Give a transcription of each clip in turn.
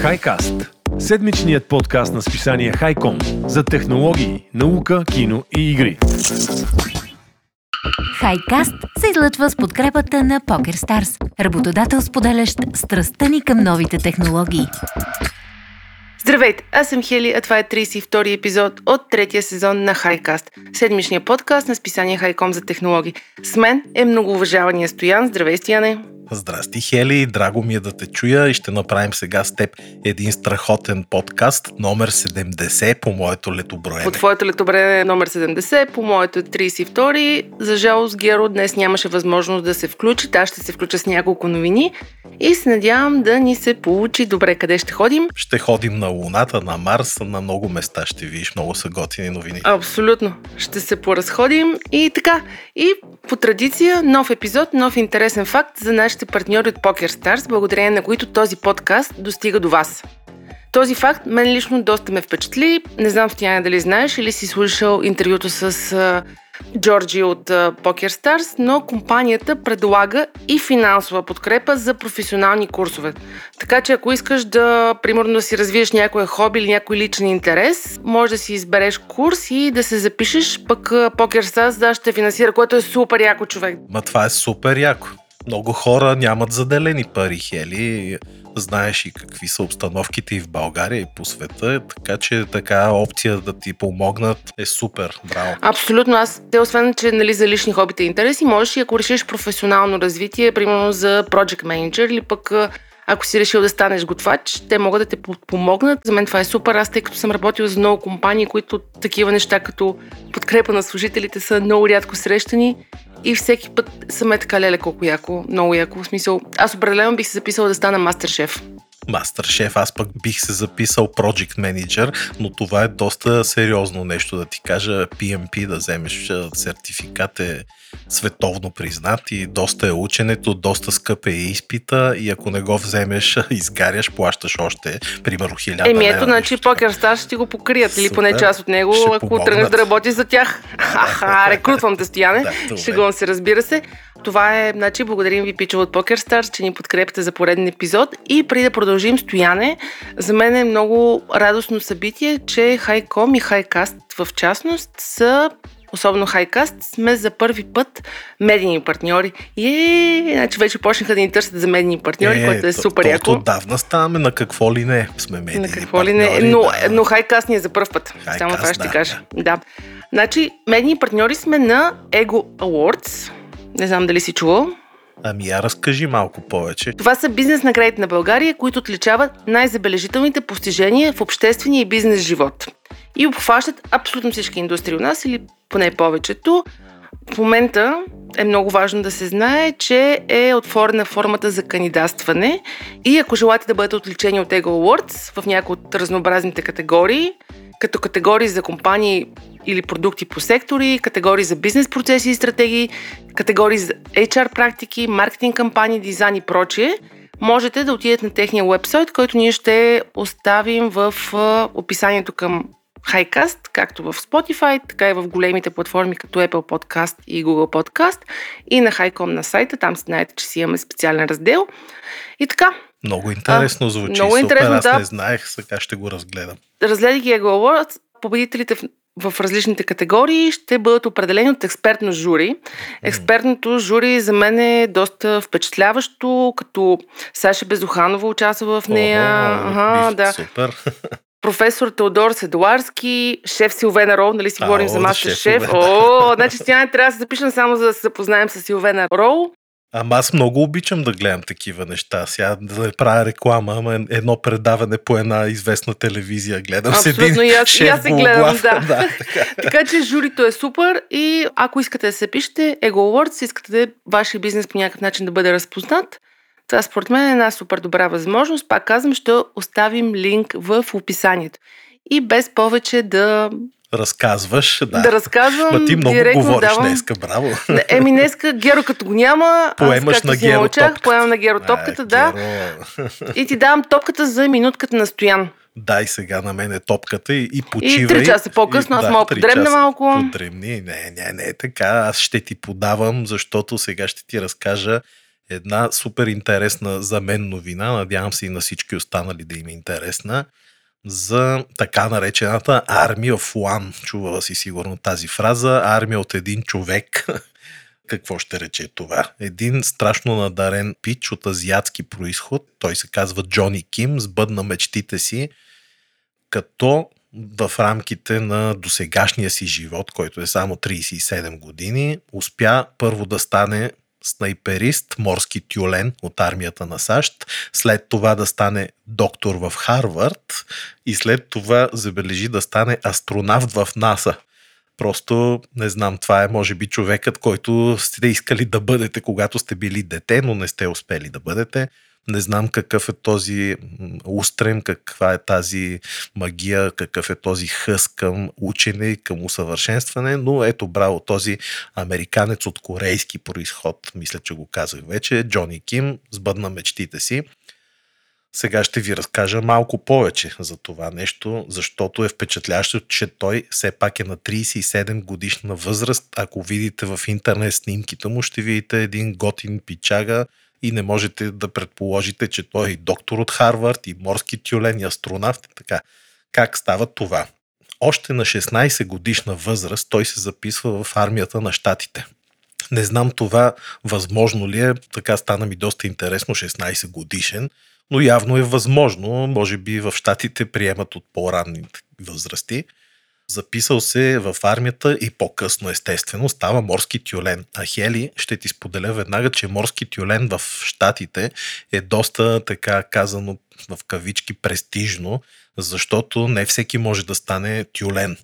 Хайкаст – седмичният подкаст на списание Хайком за технологии, наука, кино и игри. Хайкаст се излъчва с подкрепата на PokerStars, работодател споделящ страстта ни към новите технологии. Здравейте, аз съм Хели, а това е 32-и епизод от третия сезон на Хайкаст, седмичния подкаст на списание Хайком за технологии. С мен е многоуважавания Стоян. Здравей, Стояне! Здрасти, Хели, драго ми е да те чуя и ще направим сега с теб един страхотен подкаст, номер 70 по моето летоброене. По твоето летоброене е номер 70, по моето е 32. За жалост, Геро днес нямаше възможност да се включи, аз ще се включа с няколко новини и се надявам да ни се получи добре къде ще ходим. Ще ходим на Луната, на Марс, на много места ще видиш, много са готини новини. Абсолютно. Ще се поразходим и така. И по традиция, нов епизод, нов интересен факт за нашите партньори от PokerStars, благодарение на които този подкаст достига до вас. Този факт мен лично доста ме впечатли. Не знам, Стояне, дали знаеш или си слушал интервюто с Джорджи от PokerStars, но компанията предлага и финансова подкрепа за професионални курсове. Така че ако искаш да, примерно, да си развиеш някое хоби или някой личен интерес, може да си избереш курс и да се запишеш, пък PokerStars да ще финансира, което е супер яко човек. Ма това е супер яко. Много хора нямат заделени пари, Хели. Знаеш и какви са обстановките и в България, и по света, така че така опция да ти помогнат е супер. Браво. Абсолютно. Аз, те освен, че нали, за лични хобите и интереси, можеш и ако решиш професионално развитие, примерно за project manager или пък ако си решил да станеш готвач, те могат да те помогнат. За мен това е супер. Аз, тъй като съм работила за много компании, които такива неща като подкрепа на служителите са много рядко срещани и всеки път съм е така, леле, колко яко, много яко. В смисъл, аз определено бих се записала да стана мастер-шеф. Мастер-шеф, аз пък бих се записал Project Manager, но това е доста сериозно нещо да ти кажа. PMP да вземеш сертификат е световно признат и доста е ученето, доста скъп е изпита и ако не го вземеш, изгаряш, плащаш още, примерно, хиляда Еми ето, значи Покер Стар ще ти го покрият или поне част от него, ще ако помогнат. тръгнеш да работиш за тях. Аха, рекрутвам те, Стояне. Да, Шегувам се, разбира се. Това е, значи, благодарим ви, Пичо от Покер Stars, че ни подкрепите за пореден епизод. И преди да продължим стояне, за мен е много радостно събитие, че Хайком и Хайкаст в частност са особено Хайкаст, сме за първи път медийни партньори. И значи вече почнаха да ни търсят за медийни партньори, е, което е супер яко. Отдавна ставаме на какво ли не сме медийни На какво ли не, но, да. но Хайкаст ни е за първ път. Само това ще да, кажа. Да. да. Значи, медийни партньори сме на Ego Awards, не знам дали си чувал. Ами я разкажи малко повече. Това са бизнес наградите на България, които отличават най-забележителните постижения в обществения и бизнес живот. И обхващат абсолютно всички индустрии у нас или поне повечето. В момента е много важно да се знае, че е отворена формата за кандидатстване и ако желаете да бъдете отличени от Ego Awards в някои от разнообразните категории, като категории за компании или продукти по сектори, категории за бизнес процеси и стратегии, категории за HR практики, маркетинг кампании, дизайн и прочие, можете да отидете на техния вебсайт, който ние ще оставим в описанието към Highcast, както в Spotify, така и в големите платформи като Apple Podcast и Google Podcast и на Highcom на сайта. Там знаете, че си имаме специален раздел. И така. Много интересно а, звучи. Много Супер, интересно, аз да. не знаех, сега ще го разгледам. Разгледайки Ego Awards, победителите в в различните категории ще бъдат определени от експертно жури. Експертното жури за мен е доста впечатляващо, като Саша Безуханова участва в нея. О, ага, да. Супер. Професор Теодор Седуарски, шеф Силвена Роу, нали си говорим за мастер шеф. О, значи тя не трябва да се запишем само за да се запознаем с Силвена Роу. Ама аз много обичам да гледам такива неща. Сега да не правя реклама, ама едно предаване по една известна телевизия гледам Абсолютно, с един и аз, шеф и аз се гледам, да. да така. така че журито е супер и ако искате да се пишете Ego Awards, искате вашия бизнес по някакъв начин да бъде разпознат, това според мен е една супер добра възможност. Пак казвам, ще оставим линк в описанието. И без повече да разказваш. Да, да разказвам. Ма ти много говориш давам... днеска, браво. Еми днеска Геро като го няма, Поемаш аз, на Геро мълчах, топката. поемам на Геро топката, а, да. Геро. И ти давам топката за минутката на Стоян. Дай сега на мен е топката и, и почивай. И три часа по-късно, аз да, мога подремна малко. Подремни, не, не, не, така. Аз ще ти подавам, защото сега ще ти разкажа една супер интересна за мен новина, надявам се и на всички останали да им е интересна, за така наречената армия в One. Чувала си сигурно тази фраза. Армия от един човек. Какво ще рече това? Един страшно надарен пич от азиатски происход, той се казва Джони Ким, сбъдна мечтите си, като в рамките на досегашния си живот, който е само 37 години, успя първо да стане снайперист, морски тюлен от армията на САЩ, след това да стане доктор в Харвард и след това забележи да стане астронавт в НАСА. Просто не знам, това е може би човекът, който сте искали да бъдете, когато сте били дете, но не сте успели да бъдете. Не знам какъв е този устрем, каква е тази магия, какъв е този хъс към учене, към усъвършенстване, но ето браво, този американец от корейски происход, мисля, че го казах вече, Джони Ким, сбъдна мечтите си. Сега ще ви разкажа малко повече за това нещо, защото е впечатлящо, че той все пак е на 37 годишна възраст. Ако видите в интернет снимките му, ще видите един готин пичага, и не можете да предположите, че той е и доктор от Харвард, и морски тюлен, и астронавт и така. Как става това? Още на 16 годишна възраст той се записва в армията на щатите. Не знам това възможно ли е, така стана ми доста интересно, 16 годишен, но явно е възможно, може би в щатите приемат от по-ранни възрасти. Записал се в армията и по-късно, естествено, става морски тюлен. А Хели ще ти споделя веднага, че морски тюлен в Штатите е доста, така казано в кавички, престижно, защото не всеки може да стане тюлен.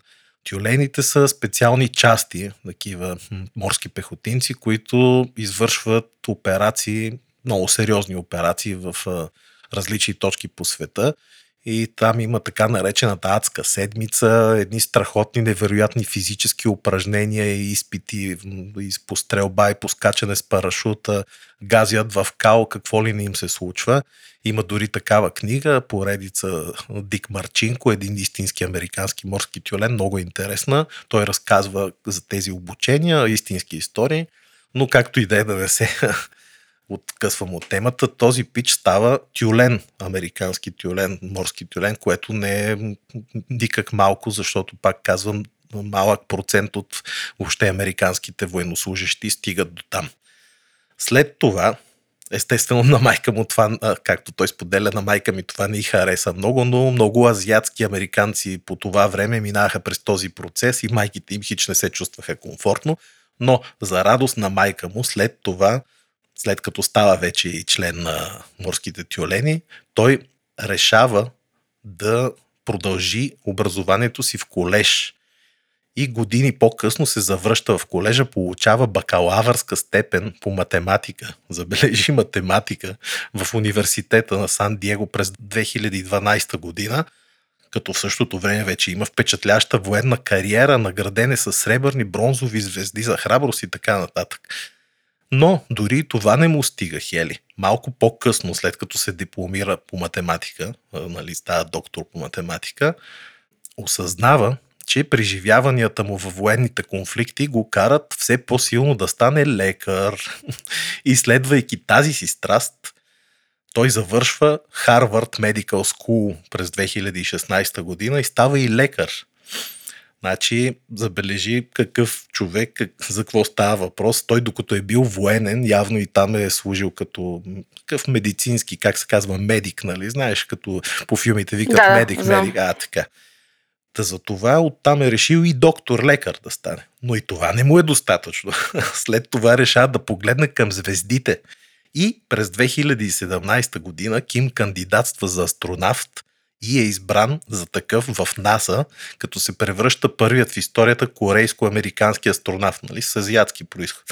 Тюлените са специални части, такива морски пехотинци, които извършват операции, много сериозни операции в различни точки по света и там има така наречената адска седмица, едни страхотни, невероятни физически упражнения и изпити и по стрелба и по скачане с парашута, газят в као, какво ли не им се случва. Има дори такава книга, поредица Дик Марчинко, един истински американски морски тюлен, много интересна. Той разказва за тези обучения, истински истории, но както и да е да не се откъсвам от темата, този пич става тюлен, американски тюлен, морски тюлен, което не е никак малко, защото пак казвам, малък процент от въобще американските военнослужащи стигат до там. След това, естествено на майка му това, както той споделя, на майка ми това не й хареса много, но много азиатски американци по това време минаха през този процес и майките им хич не се чувстваха комфортно, но за радост на майка му след това след като става вече и член на морските тюлени, той решава да продължи образованието си в колеж. И години по-късно се завръща в колежа, получава бакалавърска степен по математика. Забележи математика в университета на Сан Диего през 2012 година, като в същото време вече има впечатляща военна кариера, наградене с сребърни, бронзови звезди за храброст и така нататък. Но дори това не му стига Хели. Малко по-късно, след като се дипломира по математика, нали, става доктор по математика, осъзнава, че преживяванията му във военните конфликти го карат все по-силно да стане лекар. И следвайки тази си страст, той завършва Harvard Medical School през 2016 година и става и лекар. Значи, забележи какъв човек, как, за какво става въпрос. Той, докато е бил военен, явно и там е служил като какъв медицински, как се казва, медик, нали? Знаеш, като по филмите викат да, медик, знам. медик. А, така. Та за това оттам е решил и доктор-лекар да стане. Но и това не му е достатъчно. След това решава да погледне към звездите. И през 2017 година Ким кандидатства за астронавт и е избран за такъв в НАСА, като се превръща първият в историята корейско-американски астронавт, нали, с азиатски происход.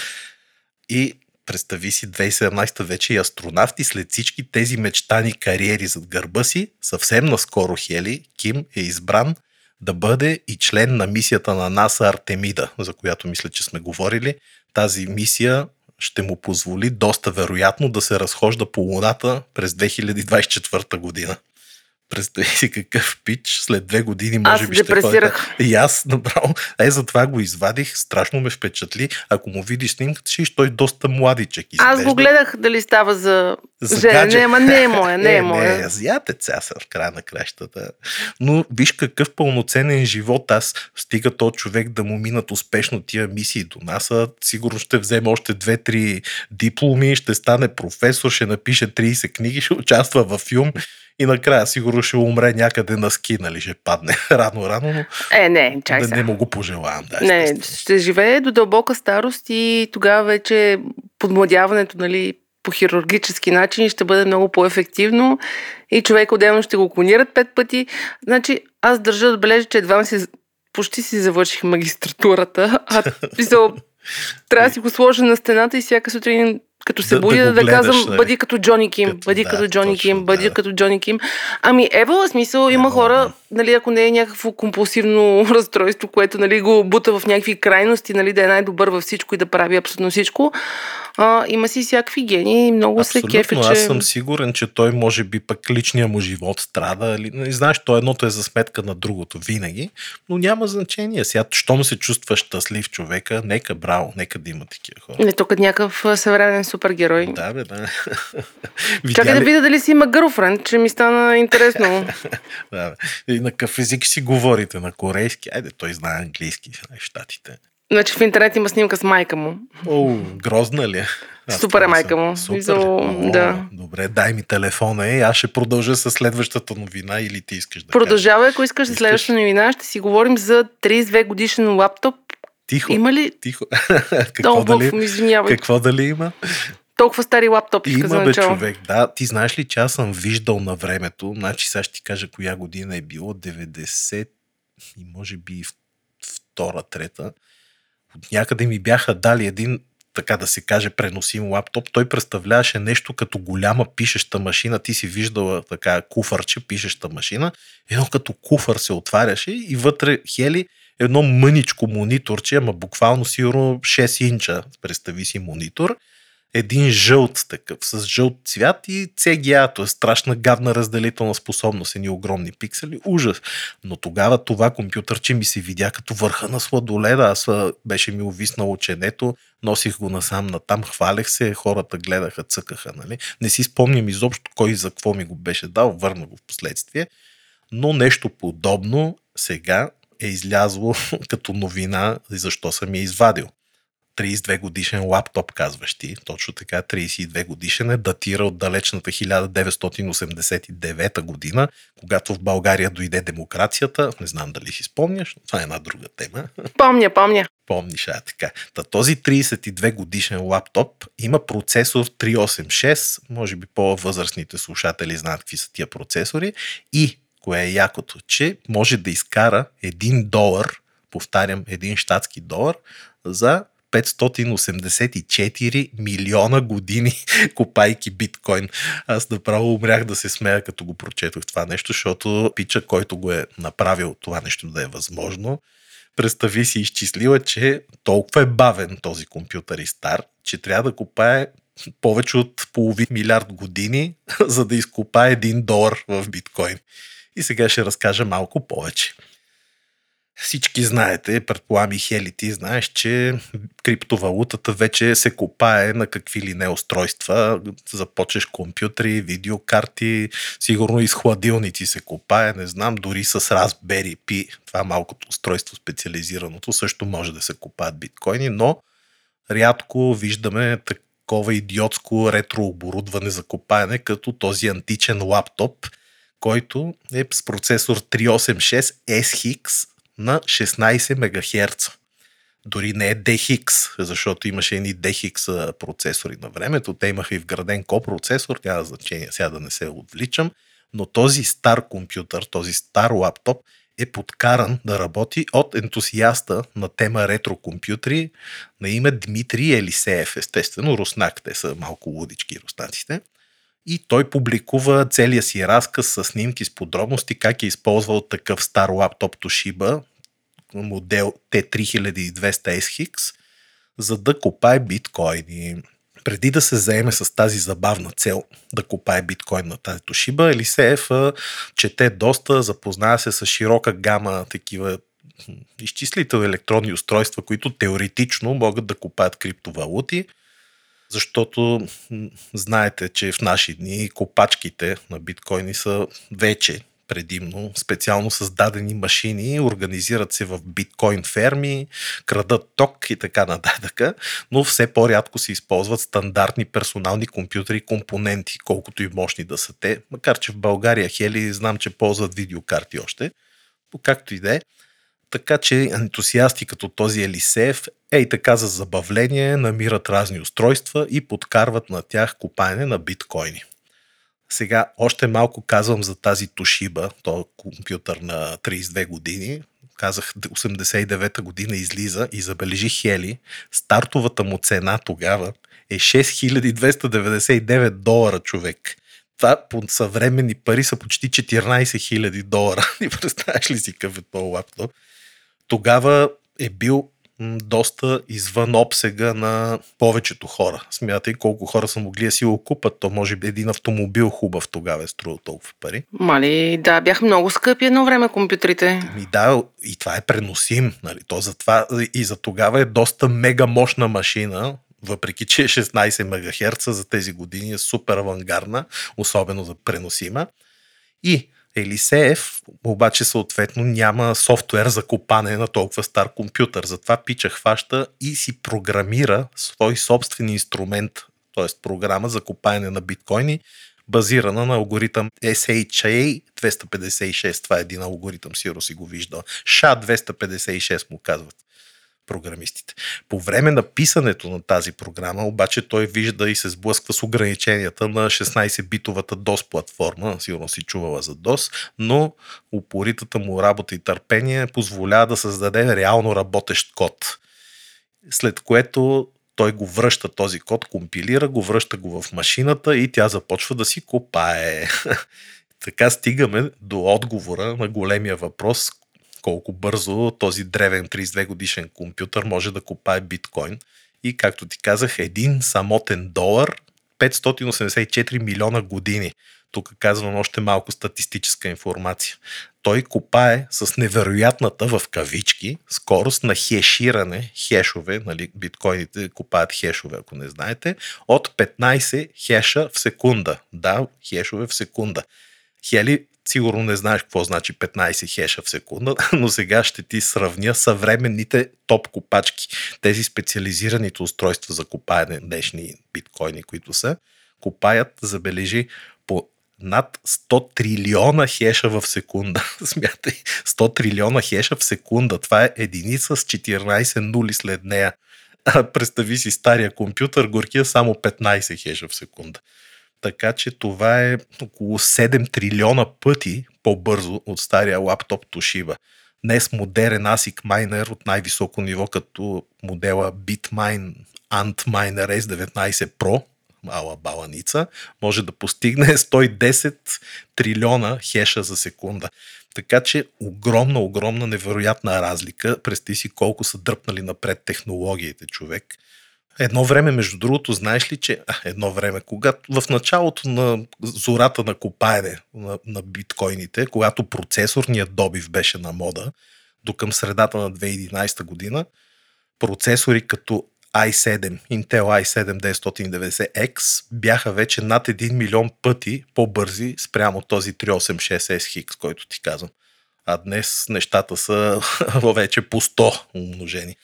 И представи си 2017 вече и астронавт след всички тези мечтани кариери зад гърба си, съвсем наскоро Хели, Ким е избран да бъде и член на мисията на НАСА Артемида, за която мисля, че сме говорили. Тази мисия ще му позволи доста вероятно да се разхожда по Луната през 2024 година Представи си какъв пич, след две години може Аз би ще ходя. И аз направо, е, затова го извадих, страшно ме впечатли. Ако му видиш снимката, ще той доста младичък Аз изглежда. го гледах дали става за, За жена. гадже. Не, е моя, не е, моя. Не, азиатеца са в края на кращата. Но виж какъв пълноценен живот аз стига то човек да му минат успешно тия мисии до НАСА. Сигурно ще вземе още две-три дипломи, ще стане професор, ще напише 30 книги, ще участва във филм и накрая сигурно ще умре някъде на ски, нали, ще падне рано-рано, но Е, не, чай да сега. не му го пожелавам. Да, Не, естествено. ще живее до дълбока старост и тогава вече подмладяването, нали, по хирургически начин ще бъде много по-ефективно и човек отделно ще го клонират пет пъти. Значи, аз държа да отбележа, че едва си, почти си завърших магистратурата, а писал, трябва да си го сложа на стената и всяка сутрин като се Да- да будя да, да, казвам, нали? бъди като Джони Ким, Като- бъди да, като Джони точно, Ким, бъди да. като Джони Ким. Ами, ева, смисъл, има Ева, хора, да. нали, ако не е някакво компулсивно разстройство, което нали, го бута в някакви крайности, нали, да е най-добър във всичко и да прави абсолютно всичко, а, има си всякакви гени и много се Абсолютно, кефе, че... аз съм сигурен, че той може би пък личния му живот страда. Или, знаеш, то едното е за сметка на другото винаги, но няма значение. Сега, щом се чувства щастлив човека, нека браво, нека да има такива хора. Не, тук е някакъв съвременен супергерой. Да, бе, да. Чакай Видя да ли- видя дали си има гърлфренд, че ми стана интересно. Да, бе. И на какъв език си говорите? На корейски? Айде, той знае английски в щатите. Значи в интернет има снимка с майка му. О, грозна ли е? Аз Супер е майка му. Супер. Смисъл, О, да. Добре, дай ми телефона и аз ще продължа с следващата новина или ти искаш да. Продължавай, ако искаш за Искаш? следващата новина, ще си говорим за 32 годишен лаптоп. Тихо, Има ли тихо. какво, Много дали, извинявай. какво дали има? Толкова стари лаптопи за Има бе начало. човек, да. Ти знаеш ли, че аз съм виждал на времето, значи сега ще ти кажа коя година е било, 90 и може би втора, трета. Някъде ми бяха дали един така да се каже, преносим лаптоп. Той представляваше нещо като голяма пишеща машина. Ти си виждала така куфърче, пишеща машина. Едно като куфър се отваряше и вътре хели едно мъничко мониторче, ама буквално сигурно 6 инча, представи си монитор един жълт такъв, с жълт цвят и CGA, т.е. страшна гадна разделителна способност, едни огромни пиксели, ужас. Но тогава това компютърче ми се видя като върха на сладоледа, аз беше ми увиснало ченето, носих го насам натам, хвалех се, хората гледаха, цъкаха, нали? Не си спомням изобщо кой за какво ми го беше дал, върна го в последствие, но нещо подобно сега е излязло като новина, и защо съм я извадил. 32 годишен лаптоп, казваш ти. Точно така, 32 годишен е, датира от далечната 1989 година, когато в България дойде демокрацията. Не знам дали си спомняш, но това е една друга тема. Помня, помня. Помниш, а така. Та, този 32 годишен лаптоп има процесор 386, може би по-възрастните слушатели знаят какви са тия процесори и кое е якото, че може да изкара 1 долар, повтарям, един щатски долар, за 584 милиона години копайки биткоин. Аз направо умрях да се смея, като го прочетох това нещо, защото пича, който го е направил това нещо да е възможно, представи си изчислила, че толкова е бавен този компютър и стар, че трябва да копае повече от половин милиард години, за да изкопае един долар в биткоин. И сега ще разкажа малко повече. Всички знаете, предполагам и Хели, ти знаеш, че криптовалутата вече се копае на какви ли не устройства. Започнеш компютри, видеокарти, сигурно и с хладилници се копае, не знам, дори с Raspberry Pi, това малкото устройство специализираното, също може да се копаят биткоини, но рядко виждаме такова идиотско ретро оборудване за копаене, като този античен лаптоп, който е с процесор 386 SX на 16 МГц. Дори не е DHX, защото имаше едни DHX процесори на времето. Те имаха и вграден копроцесор, няма значение сега да не се отвличам, но този стар компютър, този стар лаптоп е подкаран да работи от ентусиаста на тема ретро компютри на име Дмитрий Елисеев. Естествено, руснак, те са малко лудички руснаците. И той публикува целия си разказ с снимки с подробности как е използвал такъв стар лаптоп Toshiba, модел T3200 SX, за да копае биткоини. преди да се заеме с тази забавна цел да купае биткоин на тази Тошиба, Елисеев чете доста, запознава се с широка гама такива изчислител електронни устройства, които теоретично могат да купаят криптовалути, защото знаете, че в наши дни копачките на биткоини са вече предимно специално създадени машини, организират се в биткоин ферми, крадат ток и така нататък, но все по-рядко се използват стандартни персонални компютри и компоненти, колкото и мощни да са те, макар че в България Хели знам, че ползват видеокарти още, както и да е. Така че ентусиасти като този Елисеев, ей така за забавление, намират разни устройства и подкарват на тях купаене на биткоини. Сега още малко казвам за тази Toshiba, то компютър на 32 години. Казах, 89-та година излиза и забележи Хели. Стартовата му цена тогава е 6299 долара човек. Това по съвременни пари са почти 14 000 долара. Не представяш ли си какъв е този лаптоп? Тогава е бил доста извън обсега на повечето хора. Смятай колко хора са могли да си го купат. То може би един автомобил хубав тогава е струвал толкова пари. Мали, да, бяха много скъпи едно време компютрите. Ми да, и това е преносим. Нали? То за това, и за тогава е доста мега мощна машина, въпреки че е 16 МГц за тези години е супер авангарна, особено за преносима. И Елисеев обаче съответно няма софтуер за копане на толкова стар компютър. Затова пича хваща и си програмира свой собствен инструмент, т.е. програма за копаене на биткоини, базирана на алгоритъм SHA 256. Това е един алгоритъм, сиро си го виждал. SHA-256 му казват програмистите. По време на писането на тази програма, обаче той вижда и се сблъсква с ограниченията на 16-битовата DOS платформа, сигурно си чувала за DOS, но упоритата му работа и търпение позволява да създаде реално работещ код. След което той го връща този код, компилира го, връща го в машината и тя започва да си копае. така стигаме до отговора на големия въпрос, колко бързо този древен 32 годишен компютър може да купае биткоин. И както ти казах, един самотен долар 584 милиона години. Тук казвам още малко статистическа информация. Той копае с невероятната в кавички скорост на хеширане, хешове, нали, биткоините копаят хешове, ако не знаете, от 15 хеша в секунда. Да, хешове в секунда. Хели Сигурно не знаеш какво значи 15 хеша в секунда, но сега ще ти сравня съвременните топ копачки. Тези специализираните устройства за копаене, днешни биткоини, които са, копаят, забележи, по над 100 трилиона хеша в секунда. Смятай, 100 трилиона хеша в секунда. Това е единица с 14 нули след нея. представи си стария компютър, горкия само 15 хеша в секунда така че това е около 7 трилиона пъти по-бързо от стария лаптоп Toshiba. Днес модерен ASIC майнер от най-високо ниво, като модела Bitmine Antminer S19 Pro, мала баланица, може да постигне 110 трилиона хеша за секунда. Така че огромна, огромна, невероятна разлика. Представи си колко са дръпнали напред технологиите човек. Едно време, между другото, знаеш ли, че едно време, когато в началото на зората на копаене на, на биткоините, когато процесорният добив беше на мода, до към средата на 2011 година, процесори като i7, Intel i7 990X бяха вече над 1 милион пъти по-бързи спрямо този 386SX, който ти казвам. А днес нещата са вече по 100 умножени.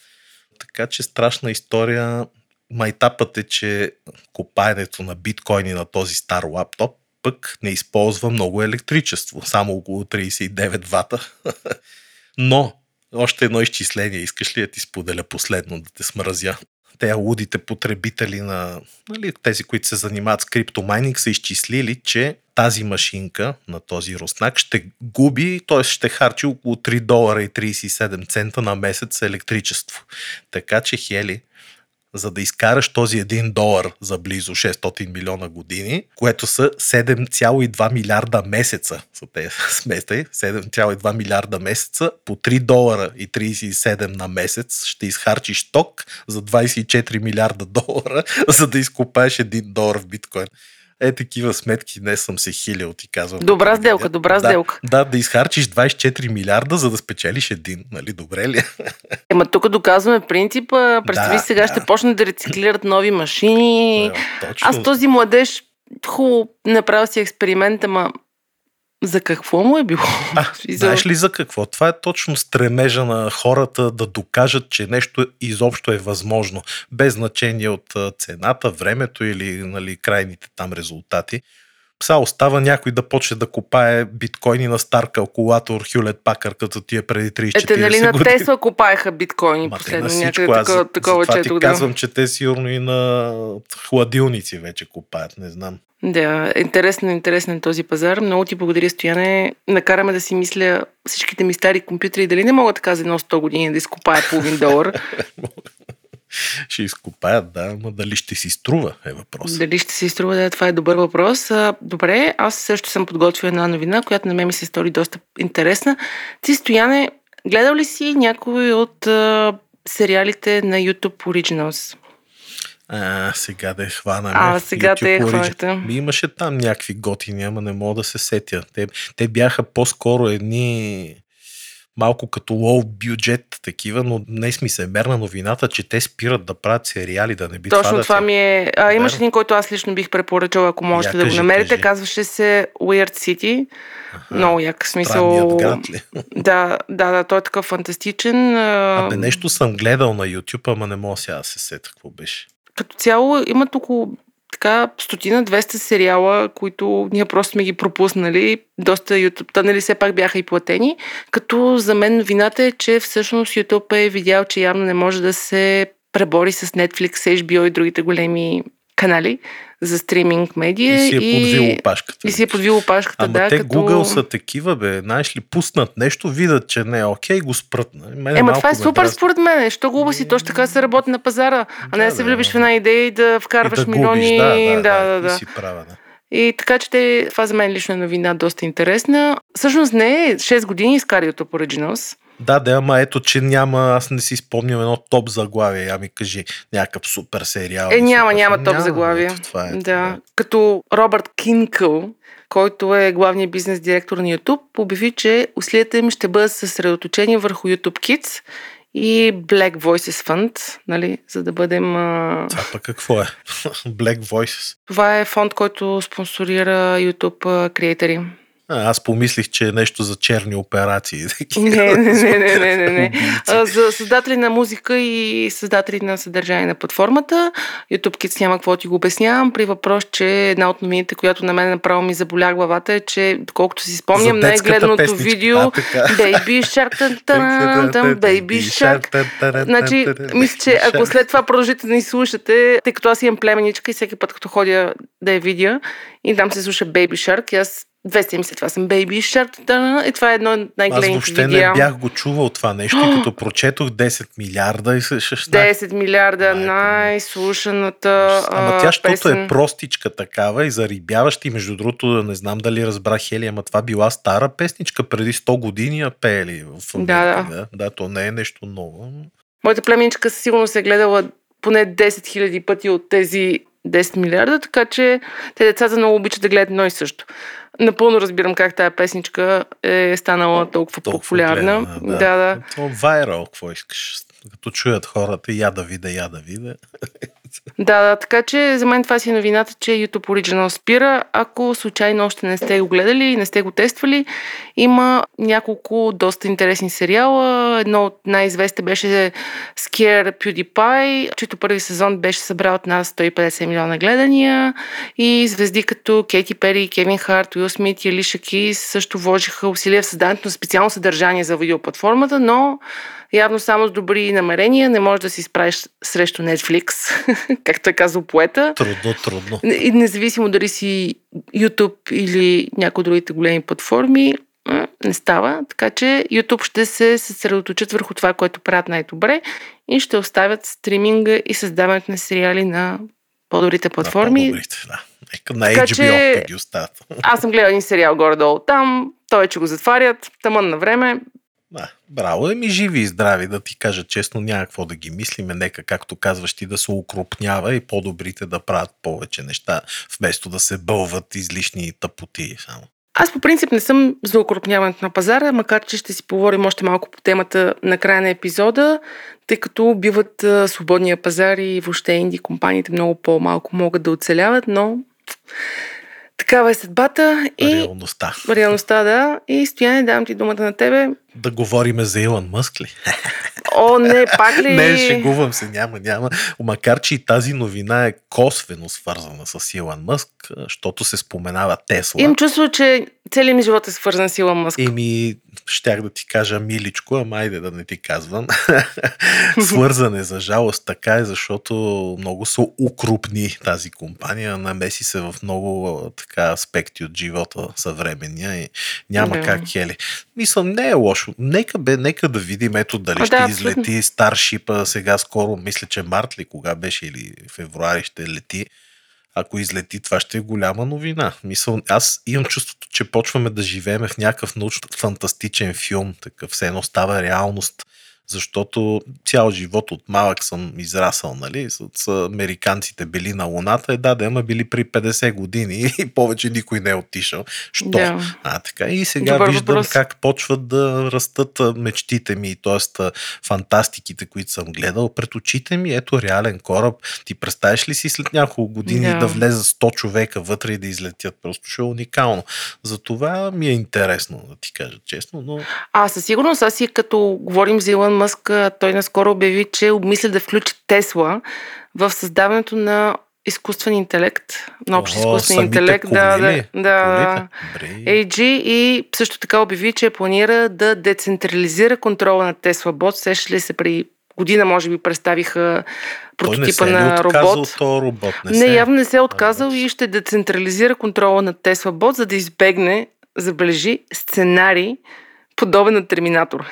Така че страшна история Майтапът е, че копаенето на биткоини на този стар лаптоп пък не използва много електричество, само около 39 вата. Но, още едно изчисление, искаш ли да ти споделя последно, да те смразя? Те лудите потребители на нали, тези, които се занимават с криптомайнинг, са изчислили, че тази машинка на този руснак ще губи, т.е. ще харчи около 3 долара и 37 цента на месец електричество. Така че, Хели, за да изкараш този 1 долар за близо 600 милиона години, което са 7,2 милиарда месеца. Са те сместай, 7,2 милиарда месеца по 3 долара и 37 на месец ще изхарчиш ток за 24 милиарда долара, за да изкопаеш 1 долар в биткоин. Е, такива сметки не съм се хилил, ти казвам. Добра сделка, добра да, сделка. Да, да изхарчиш 24 милиарда, за да спечелиш един, нали, добре ли? Ема тук доказваме принципа. Представи Да, сега да. ще почнат да рециклират нови машини. Е, Точно. Аз този младеж, хубаво, направил си експеримент, ама за какво му е било? А, за- знаеш ли за какво? Това е точно стремежа на хората да докажат, че нещо изобщо е възможно, без значение от цената, времето или нали, крайните там резултати. Сега остава някой да почне да копае биткоини на стар калкулатор Хюлет Пакър, като тия преди 30-40 Ете, нали на години. Тесла копаеха биткоини Ма последно на някъде аз такова, такова затова ти. Да. казвам, че те сигурно и на хладилници вече копаят, не знам. Да, интересен е този пазар. Много ти благодаря, Стояне. Накараме да си мисля всичките ми стари компютри, дали не могат така за едно 100 години да изкопаят половин долар. Ще изкопаят, да, но дали ще си струва е въпрос. Дали ще се изтрува, да, това е добър въпрос. Добре, аз също съм подготвила една новина, която на мен ми се стори доста интересна. Ти, Стояне, гледал ли си някой от а, сериалите на YouTube Originals? А, сега да е хванаме. А, сега те Origin. хванахте. Ми имаше там някакви готини, ама не мога да се сетя. Те, те бяха по-скоро едни малко като лоу бюджет такива, но днес ми се мерна новината, че те спират да правят сериали, да не би Точно това да това се... ми е. А, имаше Верно. един, който аз лично бих препоръчала, ако можете Я да го кажи, намерите. кажи. Казваше се Weird City. Много як смисъл. Град ли? Да, да, да, той е такъв фантастичен. Абе, нещо съм гледал на YouTube, ама не мога сега да се сета какво беше. Като цяло имат около така стотина 200 сериала, които ние просто сме ги пропуснали. Доста YouTube, нали все пак бяха и платени. Като за мен новината е, че всъщност YouTube е видял, че явно не може да се пребори с Netflix, HBO и другите големи канали за стриминг медия. И си е подвил опашката. и си е подвил опашката, Ама да. те като... Google са такива, бе. Знаеш ли, пуснат нещо, видят, че не е окей, го спрат. нали? Мене Ема това е супер дразни. според мен. Що глупо си, точно така се работи на пазара, а не да Да, се влюбиш да. в една идея и да вкарваш и да милиони. Губиш, да, да, да, да, да. И си права, да. И така че те, това за мен лично е новина доста интересна. Всъщност не е 6 години изкари от Originals. Да, да, ама ето, че няма, аз не си спомням едно топ заглавие. Я ми кажи някакъв супер сериал. Е, няма, супер- няма топ заглавие. Ето, това е. Да. Като Робърт Кинкъл, който е главният бизнес директор на YouTube, обяви, че усилията им ще бъдат съсредоточени върху YouTube Kids и Black Voices Fund, нали, за да бъдем... А... Това пък какво е? Black Voices. Това е фонд, който спонсорира YouTube креатори. А, аз помислих, че е нещо за черни операции. Не, не, не, не, не, не, не. За създатели на музика и създатели на съдържание на платформата. YouTube Kids няма какво ти го обяснявам. При въпрос, че една от новините, която на мен направо ми заболя главата е, че доколкото си спомням, най-гледаното видео А. Baby Shark, тан, Baby Shark. Значи, мисля, че ако след това продължите да ни слушате, тъй като аз имам племеничка и всеки път, като ходя да я видя, и там се слуша Baby Shark, и аз две седмици това съм Baby Shark, та, и това е едно от Аз най-гледаните въобще видеа. не бях го чувал това нещо, и като прочетох 10 милиарда и се ще щах. 10 милиарда, ми. най-слушаната Ама тя, щото е простичка такава и зарибяваща и между другото, не знам дали разбрах Хели, ама това била стара песничка преди 100 години, а пеели в Америка. Да, да. да, то не е нещо ново. Моята племеничка със сигурност е гледала поне 10 000 пъти от тези 10 милиарда, така че те децата много обичат да гледат едно и също. Напълно разбирам как тая песничка е станала толкова, Толкова популярна. гледана, да, да. То вайрал, какво искаш? Като чуят хората, я да видя, я да видя. Да, да, така че за мен това си е новината, че YouTube Original спира. Ако случайно още не сте го гледали и не сте го тествали, има няколко доста интересни сериала. Едно от най-известните беше Scare PewDiePie, чието първи сезон беше събрал от нас 150 милиона гледания и звезди като Кейти Пери, Кевин Харт, Уил Смит и Алиша Кейс също вложиха усилия в създаването на специално съдържание за видеоплатформата, но явно само с добри намерения не можеш да си справиш срещу Netflix, както е казал поета. Трудно, трудно. И независимо дали си YouTube или някои другите големи платформи, не става, така че YouTube ще се съсредоточат върху това, което правят най-добре и ще оставят стриминга и създаването на сериали на по-добрите платформи. На по-добрите, да. Нека на така, HBO че... ги оставят. Аз съм гледал един сериал горе-долу там, той, че го затварят, тъмън на време. Да, браво, ми живи и здрави, да ти кажа честно, няма какво да ги мислиме, нека, както казваш ти, да се укрупнява и по-добрите да правят повече неща, вместо да се бълват излишни тъпоти само. Аз по принцип не съм за укрупняването на пазара, макар че ще си поговорим още малко по темата на края на епизода, тъй като биват свободния пазар и въобще инди компаниите много по-малко могат да оцеляват, но такава е съдбата и... Реалността. Реалността, да. И Стояне, давам ти думата на тебе. Да говориме за Илон Мъск ли? О, не, пак ли? не, шегувам се, няма, няма. Макар, че и тази новина е косвено свързана с Илон Мъск, защото се споменава Тесла. Имам чувство, че целият ми живот е свързан с Илон Мъск. Еми, щях да ти кажа миличко, ама айде да не ти казвам. Свързан е, за жалост, така е, защото много са укрупни тази компания, намеси се в много така аспекти от живота съвременния и няма да. как хели. Мисля, не е лошо. Нека бе, нека да видим ето дали а, ще да, излети Старшипа сега скоро, мисля, че март ли кога беше или февруари ще лети. Ако излети, това ще е голяма новина. Мисъл, аз имам чувството, че почваме да живеем в някакъв научно-фантастичен филм, такъв все едно става реалност защото цял живот от малък съм израсъл, нали, с, американците били на Луната, е да, да, ама били при 50 години и повече никой не е отишъл. Що? Да. А, така. И сега Добър виждам въпрос. как почват да растат мечтите ми, т.е. фантастиките, които съм гледал пред очите ми. Ето реален кораб. Ти представяш ли си след няколко години да, да влезат 100 човека вътре и да излетят? Просто ще е уникално. Затова ми е интересно, да ти кажа честно. Но... А, със сигурност, аз и като говорим за Илон Мъск, той наскоро обяви, че обмисля да включи Тесла в създаването на изкуствен интелект, на общ изкуствен интелект, коли, да, да, да, AG и също така обяви, че планира да децентрализира контрола на Тесла Бот. Сеща ли се при година, може би, представиха прототипа Той не се на робот. То робот? Не, не се... явно не се е отказал и ще децентрализира контрола на Тесла Бот, за да избегне, забележи, сценарий, подобен на Терминатор.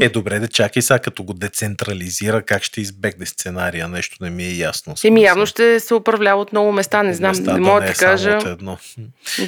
Е, добре, да чакай сега, като го децентрализира, как ще избегне сценария? Нещо не ми е ясно. Еми, явно ще се управлява от много места, не знам, места, не мога да, да ти кажа. От едно.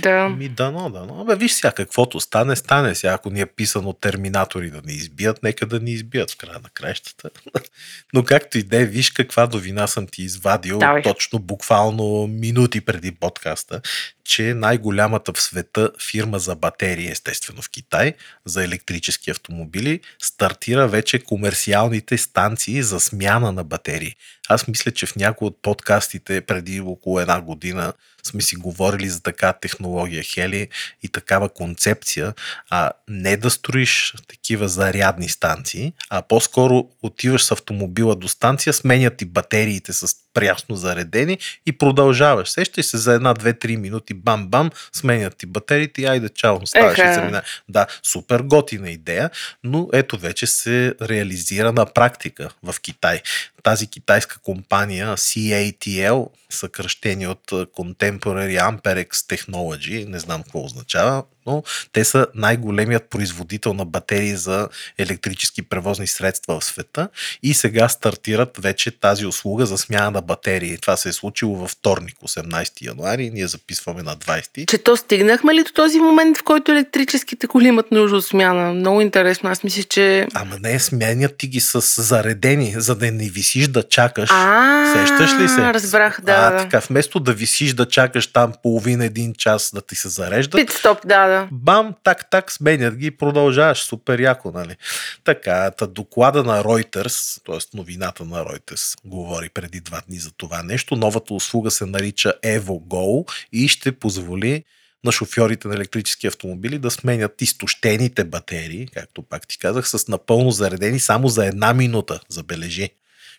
Да. Ми, дано, дано. Бе, виж сега, каквото стане, стане сега. Ако ни е писано терминатори да ни избият, нека да ни избият в края на краищата. Но както и да е, виж каква новина съм ти извадил, Давай. точно буквално минути преди подкаста, че най-голямата в света фирма за батерии, естествено в Китай, за електрически автомобили, стартира вече комерциалните станции за смяна на батерии. Аз мисля, че в някои от подкастите преди около една година сме си говорили за така технология Хели и такава концепция, а не да строиш такива зарядни станции, а по-скоро отиваш с автомобила до станция, сменят ти батериите с прясно заредени и продължаваш. Сещай се за една, две, три минути, бам-бам, сменят ти батериите и айде чао, ставаш и замина. Да, супер готина идея, но ето вече се реализира на практика в Китай тази китайска компания CATL, съкръщение от Contemporary Amperex Technology, не знам какво означава, но те са най-големият производител на батерии за електрически превозни средства в света и сега стартират вече тази услуга за смяна на батерии. Това се е случило във вторник, 18 януари, ние записваме на 20. Че то стигнахме ли до този момент, в който електрическите коли имат нужда от смяна? Много интересно. Аз мисля, че...Ама не, сменят ти ги с заредени, за да не висиш да чакаш. А, Сещаш ли се? Разбрах, да. А, така, вместо да висиш да чакаш там половин-един час да ти се зарежда. Пит-стоп, да, да. Бам, так, так, сменят ги и продължаваш. Супер яко, нали? Така, та доклада на Reuters, т.е. новината на Reuters, говори преди два дни за това нещо. Новата услуга се нарича EvoGo и ще позволи на шофьорите на електрически автомобили да сменят изтощените батерии, както пак ти казах, с напълно заредени само за една минута, забележи.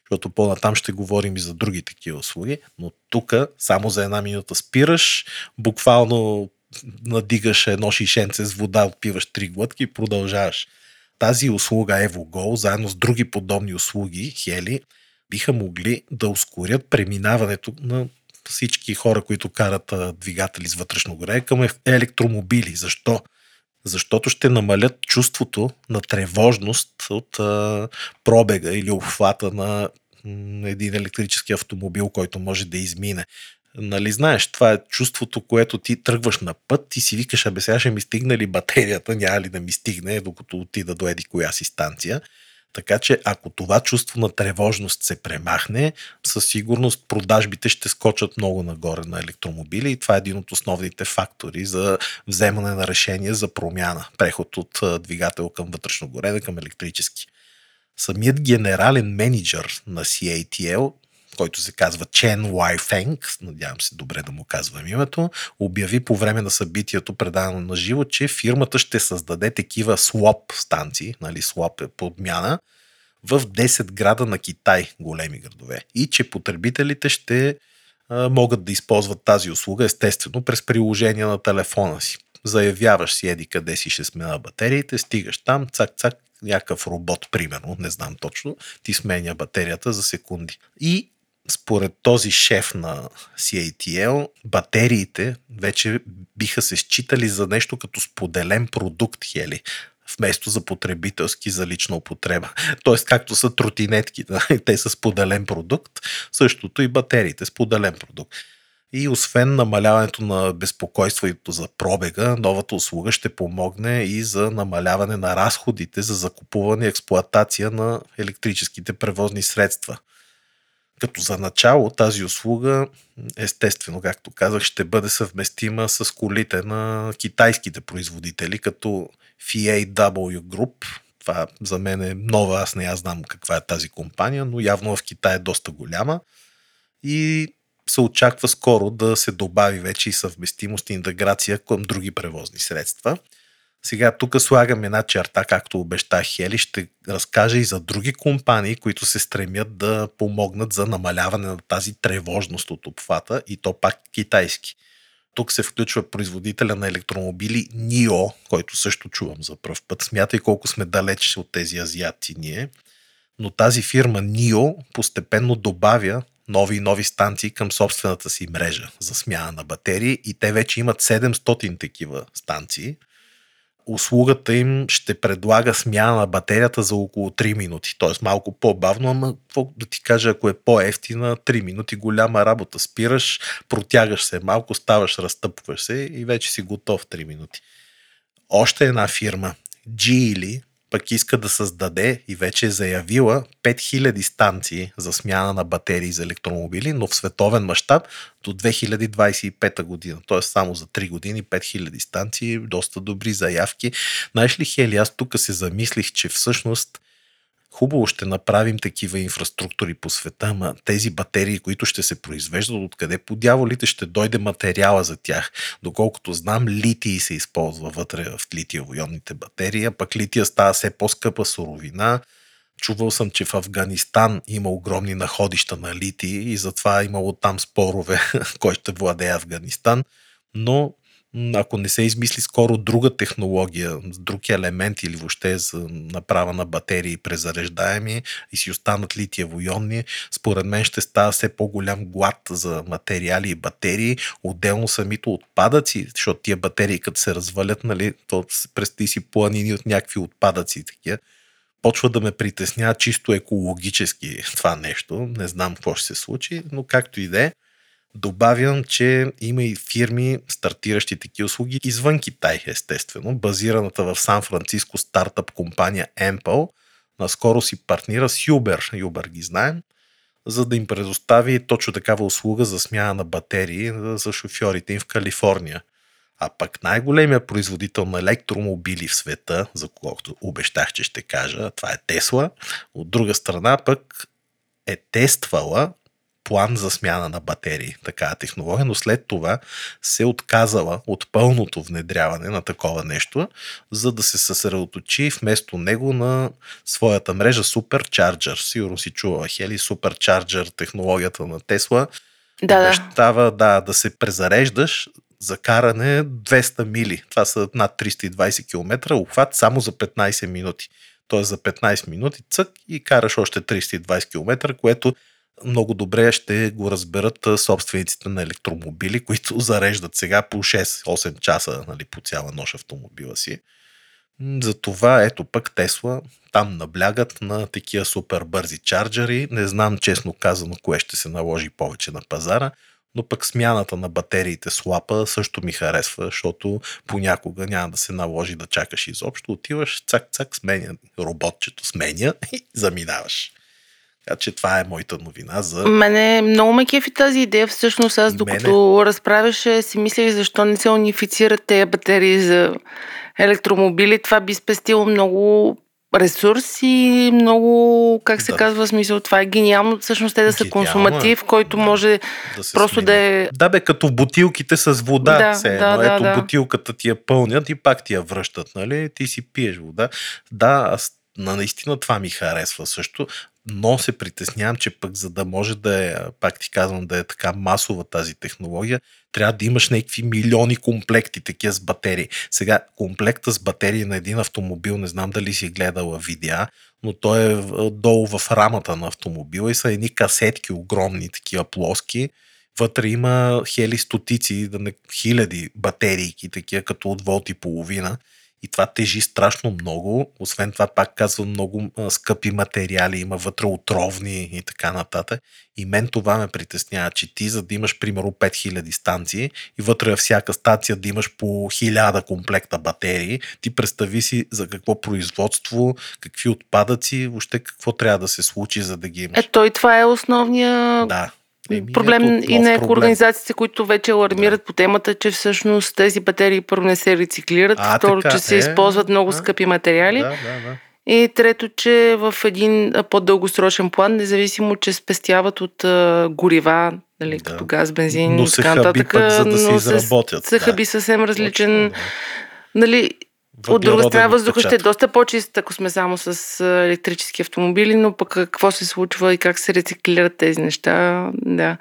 Защото по-натам ще говорим и за други такива услуги, но тук само за една минута спираш, буквално надигаш едно шишенце с вода, отпиваш три глътки и продължаваш. Тази услуга EvoGo, заедно с други подобни услуги, Хели, биха могли да ускорят преминаването на всички хора, които карат двигатели с вътрешно горе към електромобили. Защо? защото ще намалят чувството на тревожност от а, пробега или обхвата на един електрически автомобил, който може да измине. Нали знаеш, това е чувството, което ти тръгваш на път и си викаш, абе сега ще ми стигне ли батерията, няма ли да ми стигне, докато отида до еди коя си станция. Така че ако това чувство на тревожност се премахне, със сигурност продажбите ще скочат много нагоре на електромобили и това е един от основните фактори за вземане на решение за промяна, преход от двигател към вътрешно горене към електрически. Самият генерален менеджер на CATL който се казва Чен Уай Фенг, надявам се добре да му казвам името, обяви по време на събитието, предадено на живо, че фирмата ще създаде такива слоп станции, нали, слоп е подмяна, в 10 града на Китай, големи градове. И че потребителите ще могат да използват тази услуга, естествено, през приложение на телефона си. Заявяваш си еди къде си ще смена батериите, стигаш там, цак-цак, някакъв робот, примерно, не знам точно, ти сменя батерията за секунди. И според този шеф на CATL, батериите вече биха се считали за нещо като споделен продукт, Хели вместо за потребителски за лична употреба. Тоест, както са тротинетки, да, те са споделен продукт, същото и батериите, споделен продукт. И освен намаляването на безпокойството за пробега, новата услуга ще помогне и за намаляване на разходите за закупуване и експлоатация на електрическите превозни средства – като за начало тази услуга, естествено, както казах, ще бъде съвместима с колите на китайските производители, като FAW Group. Това за мен е нова, аз не я знам каква е тази компания, но явно в Китай е доста голяма. И се очаква скоро да се добави вече и съвместимост и интеграция към други превозни средства – сега тук слагам една черта, както обещах Хели, ще разкажа и за други компании, които се стремят да помогнат за намаляване на тази тревожност от обхвата и то пак китайски. Тук се включва производителя на електромобили NIO, който също чувам за пръв път. Смятай колко сме далеч от тези азиати ние. Но тази фирма NIO постепенно добавя нови и нови станции към собствената си мрежа за смяна на батерии и те вече имат 700 такива станции – услугата им ще предлага смяна на батерията за около 3 минути. Т.е. малко по-бавно, ама какво да ти кажа, ако е по-ефтина, 3 минути голяма работа. Спираш, протягаш се малко, ставаш, разтъпваш се и вече си готов 3 минути. Още една фирма, Geely, пък иска да създаде и вече е заявила 5000 станции за смяна на батерии за електромобили, но в световен мащаб до 2025 година. Т.е. само за 3 години 5000 станции, доста добри заявки. Знаеш ли, Хели, аз тук се замислих, че всъщност хубаво ще направим такива инфраструктури по света, ама тези батерии, които ще се произвеждат, откъде по дяволите ще дойде материала за тях. Доколкото знам, литий се използва вътре в литиево-ионните батерии, а пък лития става все по-скъпа суровина. Чувал съм, че в Афганистан има огромни находища на литии и затова е имало там спорове кой ще владее Афганистан. Но ако не се измисли скоро друга технология, друг елемент или въобще за направа на батерии презареждаеми и си останат литиево-ионни, според мен ще става все по-голям глад за материали и батерии, отделно самите отпадъци, защото тия батерии като се развалят, нали, то представи си планини от някакви отпадъци такива почва да ме притеснява чисто екологически това нещо. Не знам какво ще се случи, но както и да е. Добавям, че има и фирми, стартиращи такива услуги извън Китай, естествено. Базираната в Сан-Франциско стартъп компания Ample наскоро си партнира с Uber, Uber ги знаем, за да им предостави точно такава услуга за смяна на батерии за шофьорите им в Калифорния. А пък най-големия производител на електромобили в света, за колкото обещах, че ще кажа, това е Тесла, от друга страна пък е тествала план за смяна на батерии, такава технология, но след това се отказала от пълното внедряване на такова нещо, за да се съсредоточи вместо него на своята мрежа Supercharger. Сигурно си чува, Хели, Supercharger, технологията на Тесла. Да, обещава да, да се презареждаш за каране 200 мили. Това са над 320 км, обхват само за 15 минути. Тоест за 15 минути цък и караш още 320 км, което много добре ще го разберат собствениците на електромобили, които зареждат сега по 6-8 часа нали, по цяла нощ автомобила си. Затова ето пък Тесла там наблягат на такива супер бързи чарджери. Не знам честно казано кое ще се наложи повече на пазара, но пък смяната на батериите с лапа също ми харесва, защото понякога няма да се наложи да чакаш изобщо. Отиваш, цак-цак, сменя роботчето, сменя и заминаваш. Така че това е моята новина за... Мене много ме кефи тази идея. Всъщност аз докато Мене... разправяше си мислех защо не се унифицират тези батерии за електромобили. Това би спестило много ресурс и много, как се да. казва смисъл, това е гениално всъщност те да са гениално, е. консуматив, който да, може да просто смина. да е... Да бе, като бутилките с вода, да, се, да, но да, ето да. бутилката ти я пълнят и пак ти я връщат, нали? Ти си пиеш вода. Да, аз наистина това ми харесва също но се притеснявам, че пък за да може да е, пак ти казвам, да е така масова тази технология, трябва да имаш някакви милиони комплекти такива с батерии. Сега, комплекта с батерии на един автомобил, не знам дали си гледала видеа, но той е долу в рамата на автомобила и са едни касетки огромни, такива плоски. Вътре има хели стотици, да не, хиляди батерийки, такива като от волт и половина и това тежи страшно много. Освен това, пак казвам, много скъпи материали, има вътре отровни и така нататък. И мен това ме притеснява, че ти, за да имаш примерно 5000 станции и вътре във всяка станция да имаш по 1000 комплекта батерии, ти представи си за какво производство, какви отпадъци, въобще какво трябва да се случи, за да ги имаш. Ето и това е основния да Еми, проблем и на екоорганизациите, които вече алармират да. по темата, че всъщност тези батерии първо не се рециклират, а, второ, така, че се е, използват много а, скъпи материали. Да, да, да. И трето, че в един по-дългосрочен план, независимо, че спестяват от а, горива, нали, да. като газ, бензин и така нататък, за да се изработят. Съхъби да. съвсем различен. Точно, да. Нали, от друга страна, въздуха ще е доста по-чист, ако сме само с електрически автомобили, но пък какво се случва и как се рециклират тези неща. Да.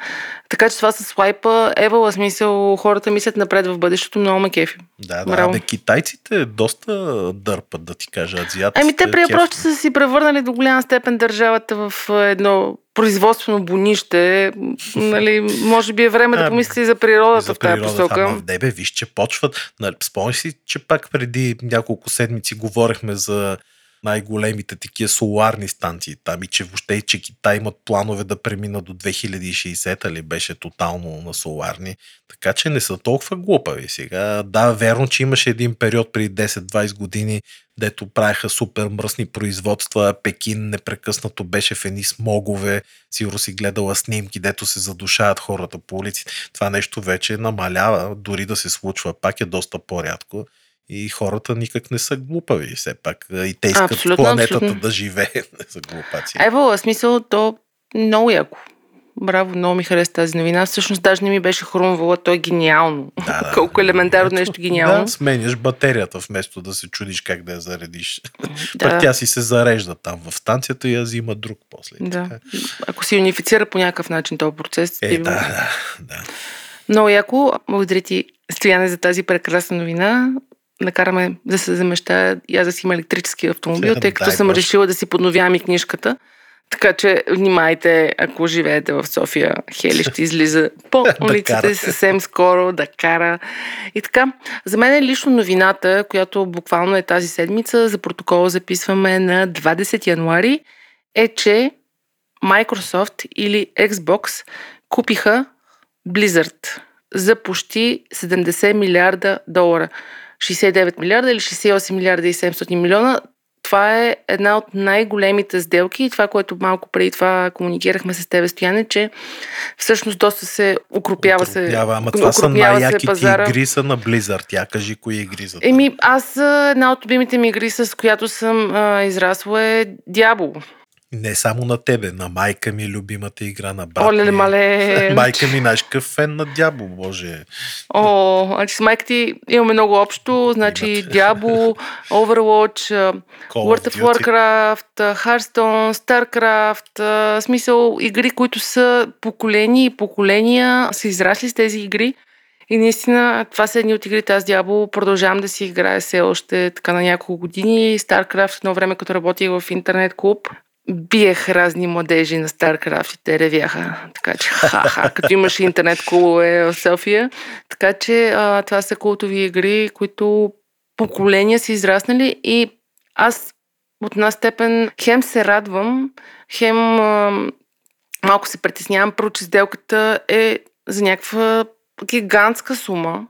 Така че това с лайпа е във смисъл, хората мислят напред в бъдещето, много ме кефи. Да, да. Бе, китайците доста дърпат, да ти кажа, азиатите. Ами те просто са си превърнали до голяма степен държавата в едно производствено бонище, нали, може би е време да помисли за природата за в тази посока. Ама в небе, виж, че почват. Нали, спомняш си, че пак преди няколко седмици говорихме за най-големите такива соларни станции там и че въобще че Китай имат планове да преминат до 2060 ли беше тотално на соларни. Така че не са толкова глупави сега. Да, верно, че имаше един период при 10-20 години, дето правеха супер мръсни производства. Пекин непрекъснато беше в едни смогове. Сигурно си гледала снимки, дето се задушават хората по улици. Това нещо вече намалява, дори да се случва. Пак е доста по-рядко. И хората никак не са глупави. Все пак и те искат абсолютно, планетата абсолютно. да живее. Не са глупаци. Ево, смисъл, то много яко. Браво, много ми хареса тази новина. Всъщност даже не ми беше хрумвала, то е гениално. Да, да. Колко елементарно нещо гениално. Да, сменяш батерията вместо да се чудиш как да я заредиш. Да. Пък тя си се зарежда там в станцията и я взима друг после. Да. Така. Ако си унифицира по някакъв начин този процес. Е, ти... да, да, да. Много яко. Благодаря ти, Стояне, за тази прекрасна новина накараме да се замещая и аз да си има електрически автомобил, тъй като съм решила да си подновявам и книжката. Така че внимайте, ако живеете в София, Хели ще излиза по улиците съвсем скоро да кара. И така, за мен е лично новината, която буквално е тази седмица, за протокола записваме на 20 януари, е, че Microsoft или Xbox купиха Blizzard за почти 70 милиарда долара. 69 милиарда или 68 милиарда и 700 милиона. Това е една от най-големите сделки и това, което малко преди това комуникирахме с тебе, Стояне, че всъщност доста се укропява се. Ама това са най-яките игри са на Blizzard. Тя кажи кои игри за това. Еми, аз една от любимите ми игри, с която съм а, израсла е Diablo. Не само на тебе, на майка ми е любимата игра на брат Оле, мале. Майка ми наш какъв фен на Дябо, боже. О, значи с майка ти имаме много общо, значи Дябо, Overwatch, World of Warcraft, Hearthstone, Starcraft, смисъл игри, които са поколени и поколения са израсли с тези игри. И наистина, това са едни от игрите. Аз Дябо продължавам да си играя все още така на няколко години. StarCraft едно време, като работих в интернет клуб, биех разни младежи на StarCraft и те ревяха. Така че, ха-ха, като имаше интернет кулове в София. Така че а, това са култови игри, които поколения са израснали и аз от една степен хем се радвам, хем а, малко се притеснявам, първо, че сделката е за някаква гигантска сума.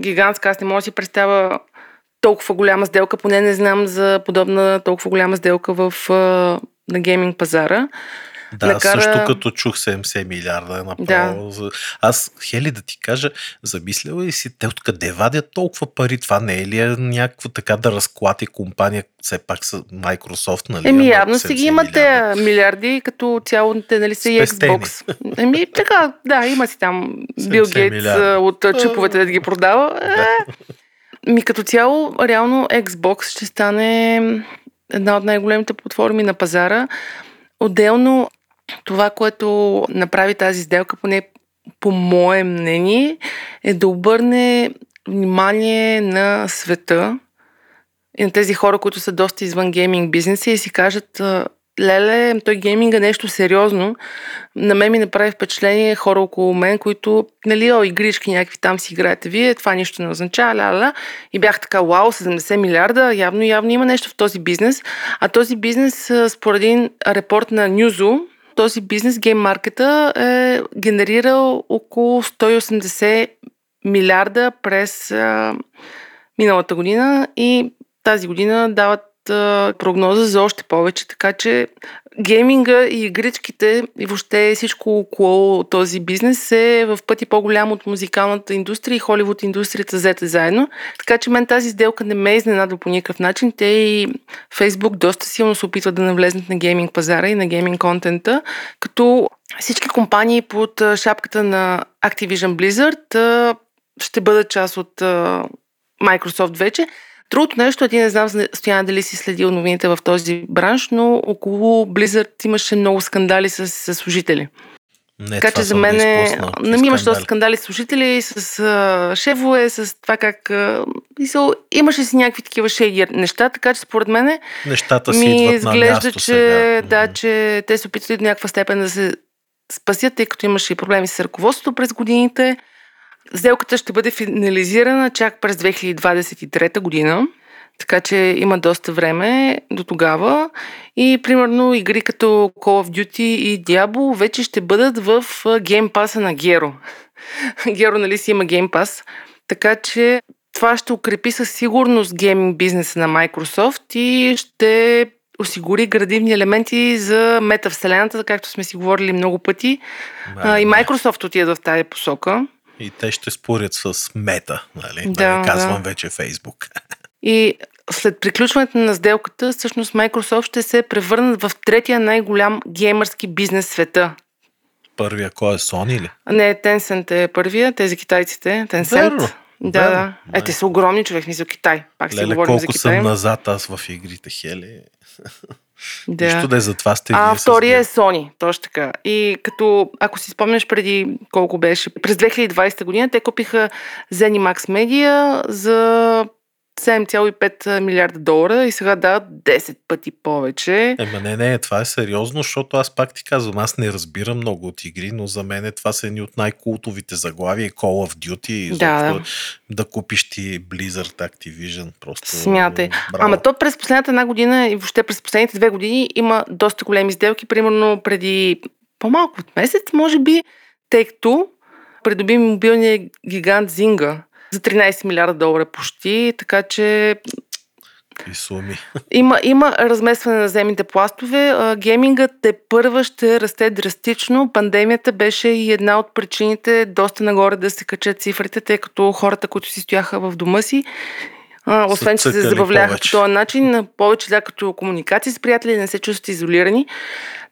Гигантска, аз не мога да си представя толкова голяма сделка, поне не знам за подобна толкова голяма сделка в, на гейминг пазара. Да, накара... също като чух 70 милиарда е направо. Да. Аз, Хели, да ти кажа, замисляла ли си те откъде вадят толкова пари? Това не е ли е някаква така да разклати компания, все пак са Microsoft, нали? Еми, явно си ги имате милиарди, като цяло те, нали са и Xbox. Еми, така, да, има си там Бил Гейтс от чиповете да ги продава. Да. Е, ми като цяло, реално Xbox ще стане една от най-големите платформи на пазара. Отделно това, което направи тази сделка, поне по мое мнение, е да обърне внимание на света и на тези хора, които са доста извън гейминг бизнеса и си кажат леле, той гейминг е нещо сериозно. На мен ми направи впечатление хора около мен, които, нали, о, игрички някакви там си играете вие, това нищо не означава, ля, ля. И бях така, вау, 70 милиарда, явно, явно има нещо в този бизнес. А този бизнес, според един репорт на Нюзо, този бизнес, гейм маркета, е генерирал около 180 милиарда през а, миналата година и тази година дават прогноза за още повече, така че гейминга и игричките и въобще всичко около този бизнес е в пъти по-голям от музикалната индустрия и Холивуд индустрията взете заедно. Така че мен тази сделка не ме изненадва по никакъв начин. Те и Фейсбук доста силно се опитват да навлезнат на гейминг пазара и на гейминг контента, като всички компании под шапката на Activision Blizzard ще бъдат част от Microsoft вече. Другото нещо, ти не знам, Стояна, дали си следил новините в този бранш, но около Blizzard имаше много скандали с, с служители. Не, така че за мен е... Не имаше доста скандали с служители, с а, шефове, с това как... А, мисъл, имаше си някакви такива шейги неща, така че според мен Нещата си ми изглежда, че, сега. да, че те се опитват до някаква степен да се спасят, тъй като имаше и проблеми с ръководството през годините. Сделката ще бъде финализирана чак през 2023 година, така че има доста време до тогава. И примерно игри като Call of Duty и Diablo вече ще бъдат в геймпаса на Геро. Геро, нали си има геймпас. Така че това ще укрепи със сигурност гейминг бизнеса на Microsoft и ще осигури градивни елементи за метавселената, както сме си говорили много пъти. и Microsoft отида в тази посока. И те ще спорят с мета, нали? Да, да казвам да. вече Фейсбук. И след приключването на сделката, всъщност Microsoft ще се превърнат в третия най-голям геймърски бизнес в света. Първия кой е Sony ли? Не, Tencent е първия, тези китайците. Tencent. Верно. Да, Верно. да. Е, те са огромни човек, мисля Китай. Пак Леле, си говорим колко за Китай. съм назад аз в игрите, Хели. Да. Нищо да е за това сте А втория е Sony, точно така. И като, ако си спомняш преди колко беше, през 2020 година те купиха Zenimax Media за 7,5 милиарда долара и сега дават 10 пъти повече. Ема не, не, това е сериозно, защото аз пак ти казвам, аз не разбирам много от игри, но за мен това са едни от най-култовите заглавия Call of Duty и да, да. да купиш ти Blizzard Activision. Просто Смятай. Браво. Ама то през последната една година и въобще през последните две години има доста големи сделки. Примерно преди по-малко от месец, може би, като придоби мобилния гигант Зинга за 13 милиарда долара почти, така че и суми. Има, има разместване на земните пластове. Геймингът те първа ще расте драстично. Пандемията беше и една от причините доста нагоре да се качат цифрите, тъй като хората, които си стояха в дома си, а, освен, че се забавляха по този начин, повече да като комуникации с приятели, не се чувстват изолирани.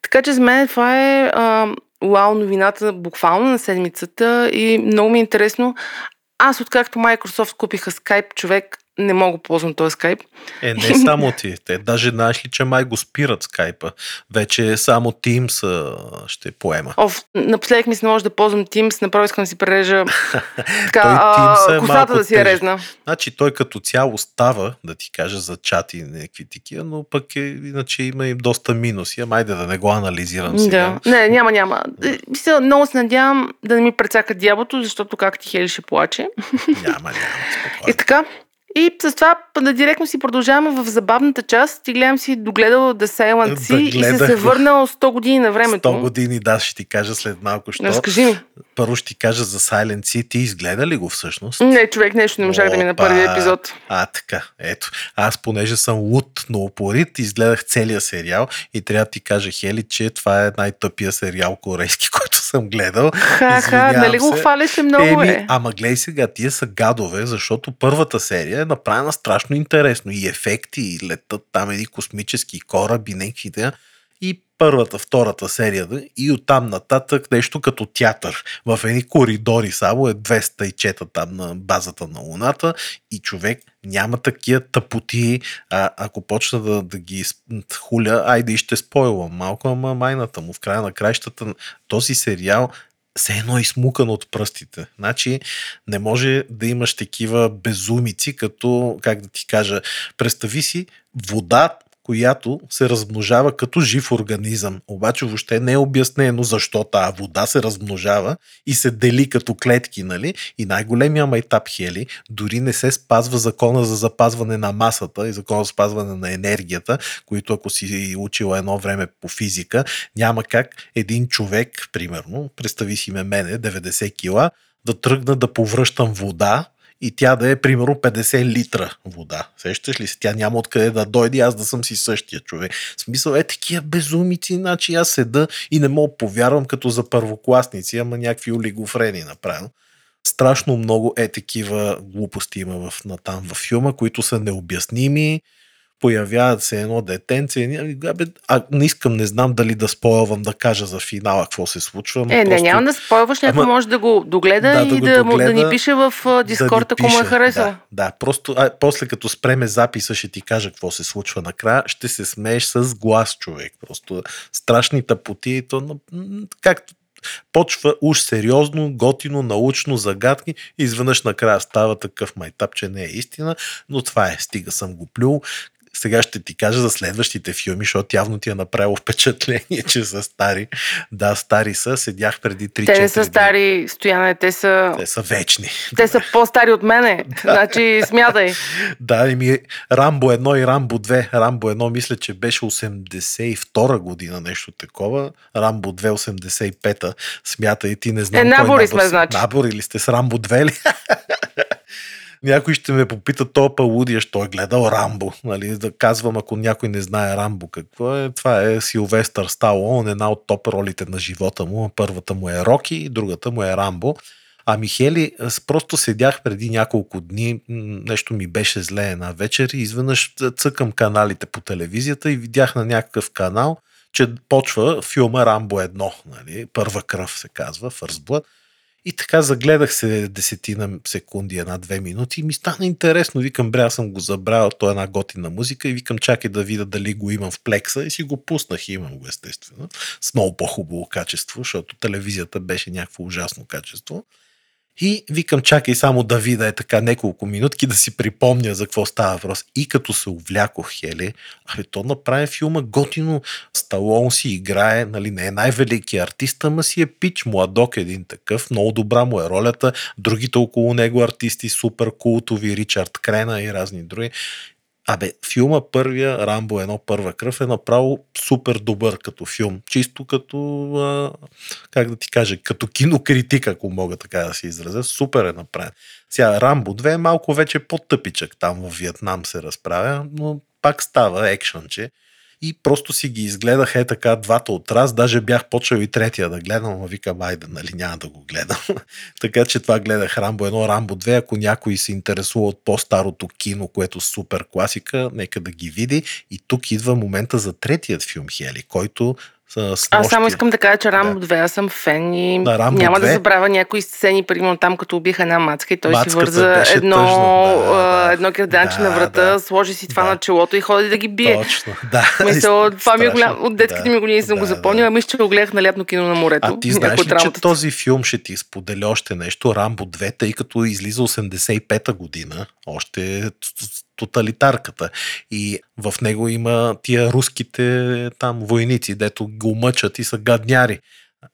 Така че за мен това е а, вау новината буквално на седмицата и много ми е интересно. Аз откакто Microsoft купиха Skype, човек не мога да ползвам този скайп. Е, не само ти. Те даже знаеш ли, че май го спират скайпа. Вече само Teams а, ще поема. Оф, напоследък ми се не може да ползвам Teams, направо искам да си прережа така, Той Teams е а, косата да си тежък. резна. Значи той като цяло става, да ти кажа, за чат и някакви такива, но пък е, иначе има и доста минуси. Ама айде да не го анализирам сега. Да. Не, няма, няма. Е, Мисля, много се надявам да не ми прецака дяволото, защото как ти Хели ще плаче. Няма, няма. И Спокойно. така. И с това да директно си продължаваме в забавната част. И гледам си догледал The Silent Да, и се се върнал 100 години на времето. 100 години, да, ще ти кажа след малко, що. Разкажи ми. Първо ще ти кажа за Silent Sea. Ти изгледа ли го всъщност? Не, човек, нещо не можах да ми на Опа. първия епизод. А, така, ето. Аз, понеже съм луд, но упорит, изгледах целия сериал и трябва да ти кажа, Хели, че това е най-тъпия сериал корейски, който съм гледал. Ха-ха, нали го хваляше много, Еми, е? ама гледай сега, тия са гадове, защото първата серия е направена страшно интересно. И ефекти, и летат там едни космически кораби, някакви да. Първата, втората серия, и оттам нататък нещо като театър. В едни коридори само е 200 и чета там на базата на Луната и човек няма такива тъпоти. А, ако почна да, да ги хуля, айде ще спойлвам малко, ама майната му в края на краищата този сериал все едно е измукан от пръстите. Значи не може да имаш такива безумици, като, как да ти кажа, представи си вода, която се размножава като жив организъм. Обаче въобще не е обяснено защо тази вода се размножава и се дели като клетки, нали? И най-големия майтап Хели дори не се спазва закона за запазване на масата и закона за спазване на енергията, които ако си учил едно време по физика, няма как един човек, примерно, представи си ме мене, 90 кила, да тръгна да повръщам вода и тя да е примерно 50 литра вода. Сещаш ли се? Тя няма откъде да дойде, аз да съм си същия човек. В смисъл е такива безумици, значи аз седа и не мога повярвам като за първокласници, ама някакви олигофрени направено. Страшно много е такива глупости има в, на там във филма, които са необясними. Появяват се едно детенце. абе, А не искам, не знам дали да спойлвам да кажа за финала какво се случва. Е, не, просто- няма да спойваш, някой може да го догледа Да, и да да, му- да догледа, ни пише в а, Дискорд, да ако му е пише. харесал. Да, да, просто а, после като спреме записа ще ти кажа какво се случва накрая, ще се смееш с глас човек. Просто страшни тъпоти. и То, както почва уж сериозно, готино, научно, загадки изведнъж накрая става такъв майтап, че не е истина, но това е, стига съм го плюл. Сега ще ти кажа за следващите филми, защото явно ти е направило впечатление, че са стари. Да, стари са. Седях преди 3 Те не са стари, Стояне, те са, Те са вечни. те са по-стари от мене. Значи, смятай. Да, и ми Рамбо 1 и Рамбо 2. Рамбо 1 мисля, че беше 82 година, нещо такова. Рамбо 2 85-та. Смятай, ти не знам Е, набори набор сме, значи. Набори ли сте с Рамбо 2 ли? Някой ще ме попита, то палудия, що е гледал Рамбо. Нали? Да казвам, ако някой не знае Рамбо какво е, това е Силвестър Сталон, една от топ ролите на живота му. Първата му е Роки, другата му е Рамбо. А Михели, аз просто седях преди няколко дни, нещо ми беше зле една вечер и изведнъж цъкам каналите по телевизията и видях на някакъв канал, че почва филма Рамбо 1, нали? първа кръв се казва, First Blood. И така загледах се десетина секунди, една-две минути и ми стана интересно. Викам, бре, аз съм го забрал, то е една готина музика и викам, чакай да видя дали го имам в плекса и си го пуснах и имам го естествено. С много по-хубаво качество, защото телевизията беше някакво ужасно качество. И викам, чакай само да видя е така няколко минутки да си припомня за какво става въпрос. И като се увлякох, Хели, абе, то направи филма готино. Сталон си играе, нали, не е най-великият артист, ама си е пич, младок един такъв, много добра му е ролята. Другите около него артисти, супер култови, Ричард Крена и разни други. Абе, филма първия, Рамбо едно първа кръв е направо супер добър като филм. Чисто като, а, как да ти кажа, като кинокритик, ако мога така да се изразя. Супер е направен. Сега Рамбо 2 е малко вече по-тъпичък. Там в Виетнам се разправя, но пак става екшънче. И просто си ги изгледах е така двата от раз. Даже бях почел и третия да гледам, но викам, айде, нали няма да го гледам. така че това гледах Рамбо 1, Рамбо 2. Ако някой се интересува от по-старото кино, което е супер класика, нека да ги види. И тук идва момента за третият филм Хели, който С, с Аз само нощи. искам да кажа, че Рамбо 2, аз съм фен и На Рамбо няма 2? да забравя някои сцени, примерно там, като убиха една мацка и той си Мацката върза беше едно, тъжно, да, да. едно кирданче Да, на врата, да. сложи си това Да. на челото и ходи да ги бие. Точно, да. Мисъл, това ми е голям. От детските Да, ми години съм го да, запомнила. да. Мисля, че го гледах на лятно кино на морето. А ти знаеш ли, че този филм ще ти споделя още нещо, Рамбо 2, тъй като излиза 85-та година, още тоталитарката. И в него има тия руските там войници, дето го мъчат и са гадняри.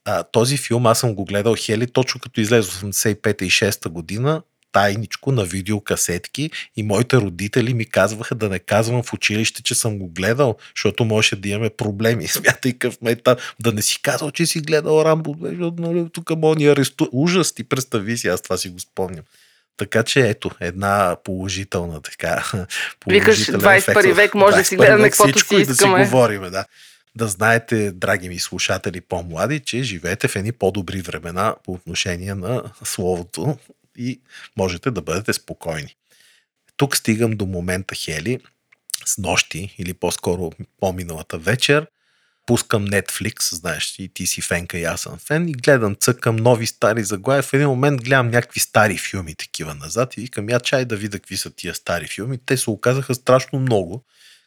А, този филм аз съм го гледал Хели точно като излезе 85-та и 6-та година, тайничко на видеокасетки и моите родители ми казваха да не казвам в училище, че съм го гледал, защото можеше да имаме проблеми. Смятай къв мета, да не си казал, че си гледал Рамбо, защото нали, тук мога ни аресту... Ужас, ти представи си, аз това си го спомням. Така че ето, една положителна така. Викаш, положителен 21 ефект в век може да си 21 гледаме каквото си и да си искаме. говориме, да. Да знаете, драги ми слушатели по-млади, че живеете в едни по-добри времена по отношение на словото и можете да бъдете спокойни. Тук стигам до момента, Хели, с нощи или по-скоро по-миналата вечер, пускам Netflix, знаеш, и ти си фенка и аз съм фен, и гледам, цъкам нови стари заглавия. В един момент гледам някакви стари филми такива назад и викам, я чай да видя какви са тия стари филми. Те се оказаха страшно много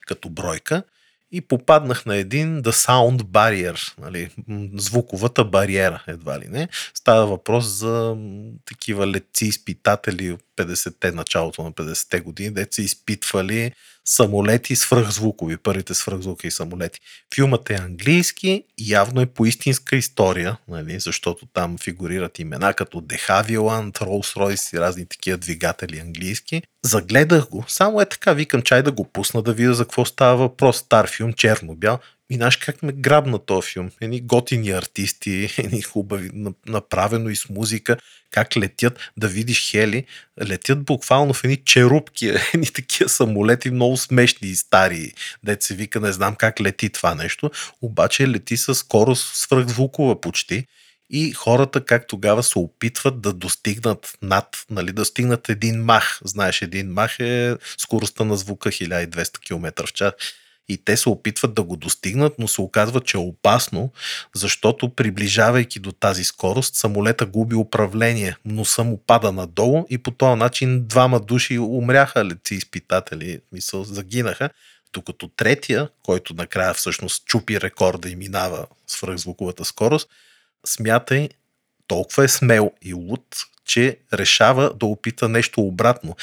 като бройка и попаднах на един The Sound Barrier, нали, звуковата бариера, едва ли не. Става въпрос за такива летци изпитатели от 50-те, началото на 50-те години, де са изпитвали самолети свръхзвукови, първите свръхзвукови самолети. Филмът е английски явно е по истинска история, нали, защото там фигурират имена като De Havilland, Rolls-Royce и разни такива двигатели английски. Загледах го, само е така, викам чай да го пусна да видя за какво става въпрос. Стар филм, черно-бял. И знаеш как ме грабна този филм? Едни готини артисти, едни хубави, на- направено и с музика, как летят, да видиш Хели, летят буквално в едни черупки, едни такива самолети, много смешни и стари, дет се вика, не знам как лети това нещо, обаче лети с скорост свръхзвукова почти. И хората как тогава се опитват да достигнат над, нали, да стигнат един мах. Знаеш, един мах е скоростта на звука 1200 км в час. И те се опитват да го достигнат, но се оказва, че е опасно, защото приближавайки до тази скорост, самолета губи управление, носа му пада надолу и по този начин двама души умряха, летци изпитатели, мисъл, загинаха. Докато третия, който накрая всъщност чупи рекорда и минава свръхзвуковата скорост, смятай, толкова е смел и луд, че решава да опита нещо обратно.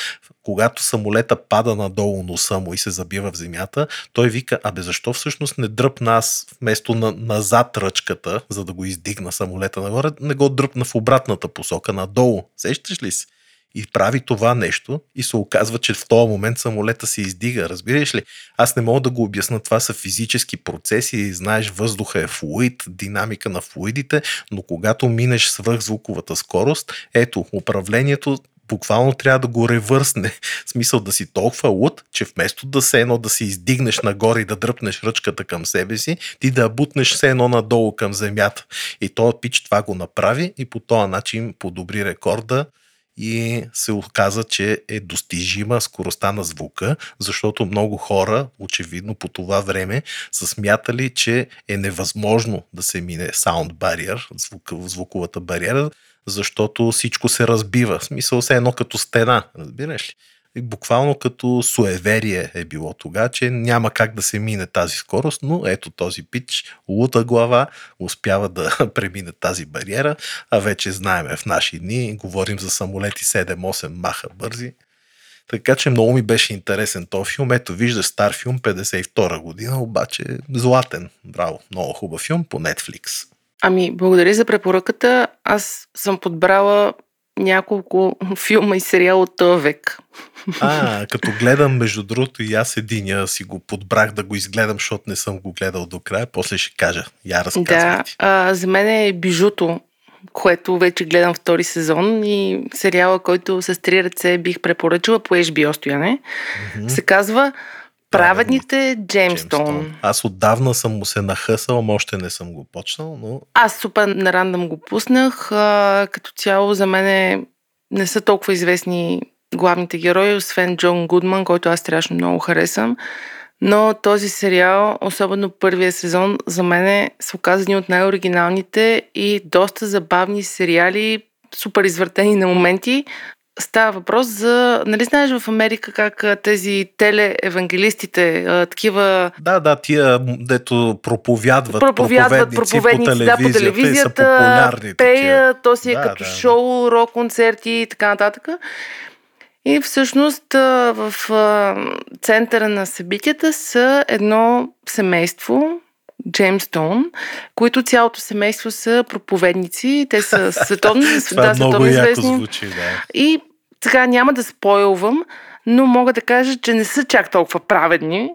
Когато самолета пада надолу носа му и се забива в земята, той вика, абе защо всъщност не дръпна аз вместо на, назад ръчката, за да го издигна самолета нагоре, не го дръпна в обратната посока, надолу. Сещаш ли се? И прави това нещо и се оказва, че в този момент самолета се издига. Разбираш ли? Аз не мога да го обясна. Това са физически процеси. Знаеш, въздуха е флуид, динамика на флуидите, но когато минеш свръхзвуковата скорост, ето, управлението буквално трябва да го ревърсне. Смисъл да си толкова луд, че вместо да се едно да си издигнеш нагоре и да дръпнеш ръчката към себе си, ти да бутнеш се едно надолу към земята. И този пич това го направи и по този начин подобри рекорда и се оказа, че е достижима скоростта на звука, защото много хора, очевидно по това време, са смятали, че е невъзможно да се мине sound barrier, звук, звуковата бариера, защото всичко се разбива. В смисъл се едно като стена, разбираш ли? Буквално като суеверие е било тогава, че няма как да се мине тази скорост, но ето този пич, лута глава, успява да премине тази бариера, а вече знаеме в наши дни, говорим за самолети 7-8 маха бързи. Така че много ми беше интересен този филм. Ето, виждаш стар филм, 52 година, обаче златен. Браво, много хубав филм по Netflix. Ами, благодаря за препоръката. Аз съм подбрала няколко филма и сериала от този век. А, като гледам, между другото, и аз единия си го подбрах да го изгледам, защото не съм го гледал до края. После ще кажа. Я разказвай Да, а, за мен е Бижуто, което вече гледам втори сезон и сериала, който с три ръце бих препоръчала по HBO стояне, Мгм. се казва Праведните. Джеймстон. Аз отдавна съм му се нахъсал, още не съм го почнал, но Аз супер на рандъм го пуснах. А, като цяло за мен не са толкова известни главните герои, освен Джон Гудман, който аз страшно много харесвам. Но този сериал, особено първия сезон, за мен са оказани от най-оригиналните и доста забавни сериали, супер извъртени на моменти. Става въпрос за... Нали знаеш в Америка как тези телеевангелистите, такива... Да, да, тия, дето проповядват, проповядват проповедници, по телевизията, да, по телевизията, пеят, то си е да, като да, шоу, рок-концерти и така нататък. И всъщност в центъра на събитията са едно семейство, Джеймстон, които цялото семейство са проповедници. Те са световно, Това да, световно известни. звучи, да. И сега няма да спойлвам, но мога да кажа, че не са чак толкова праведни.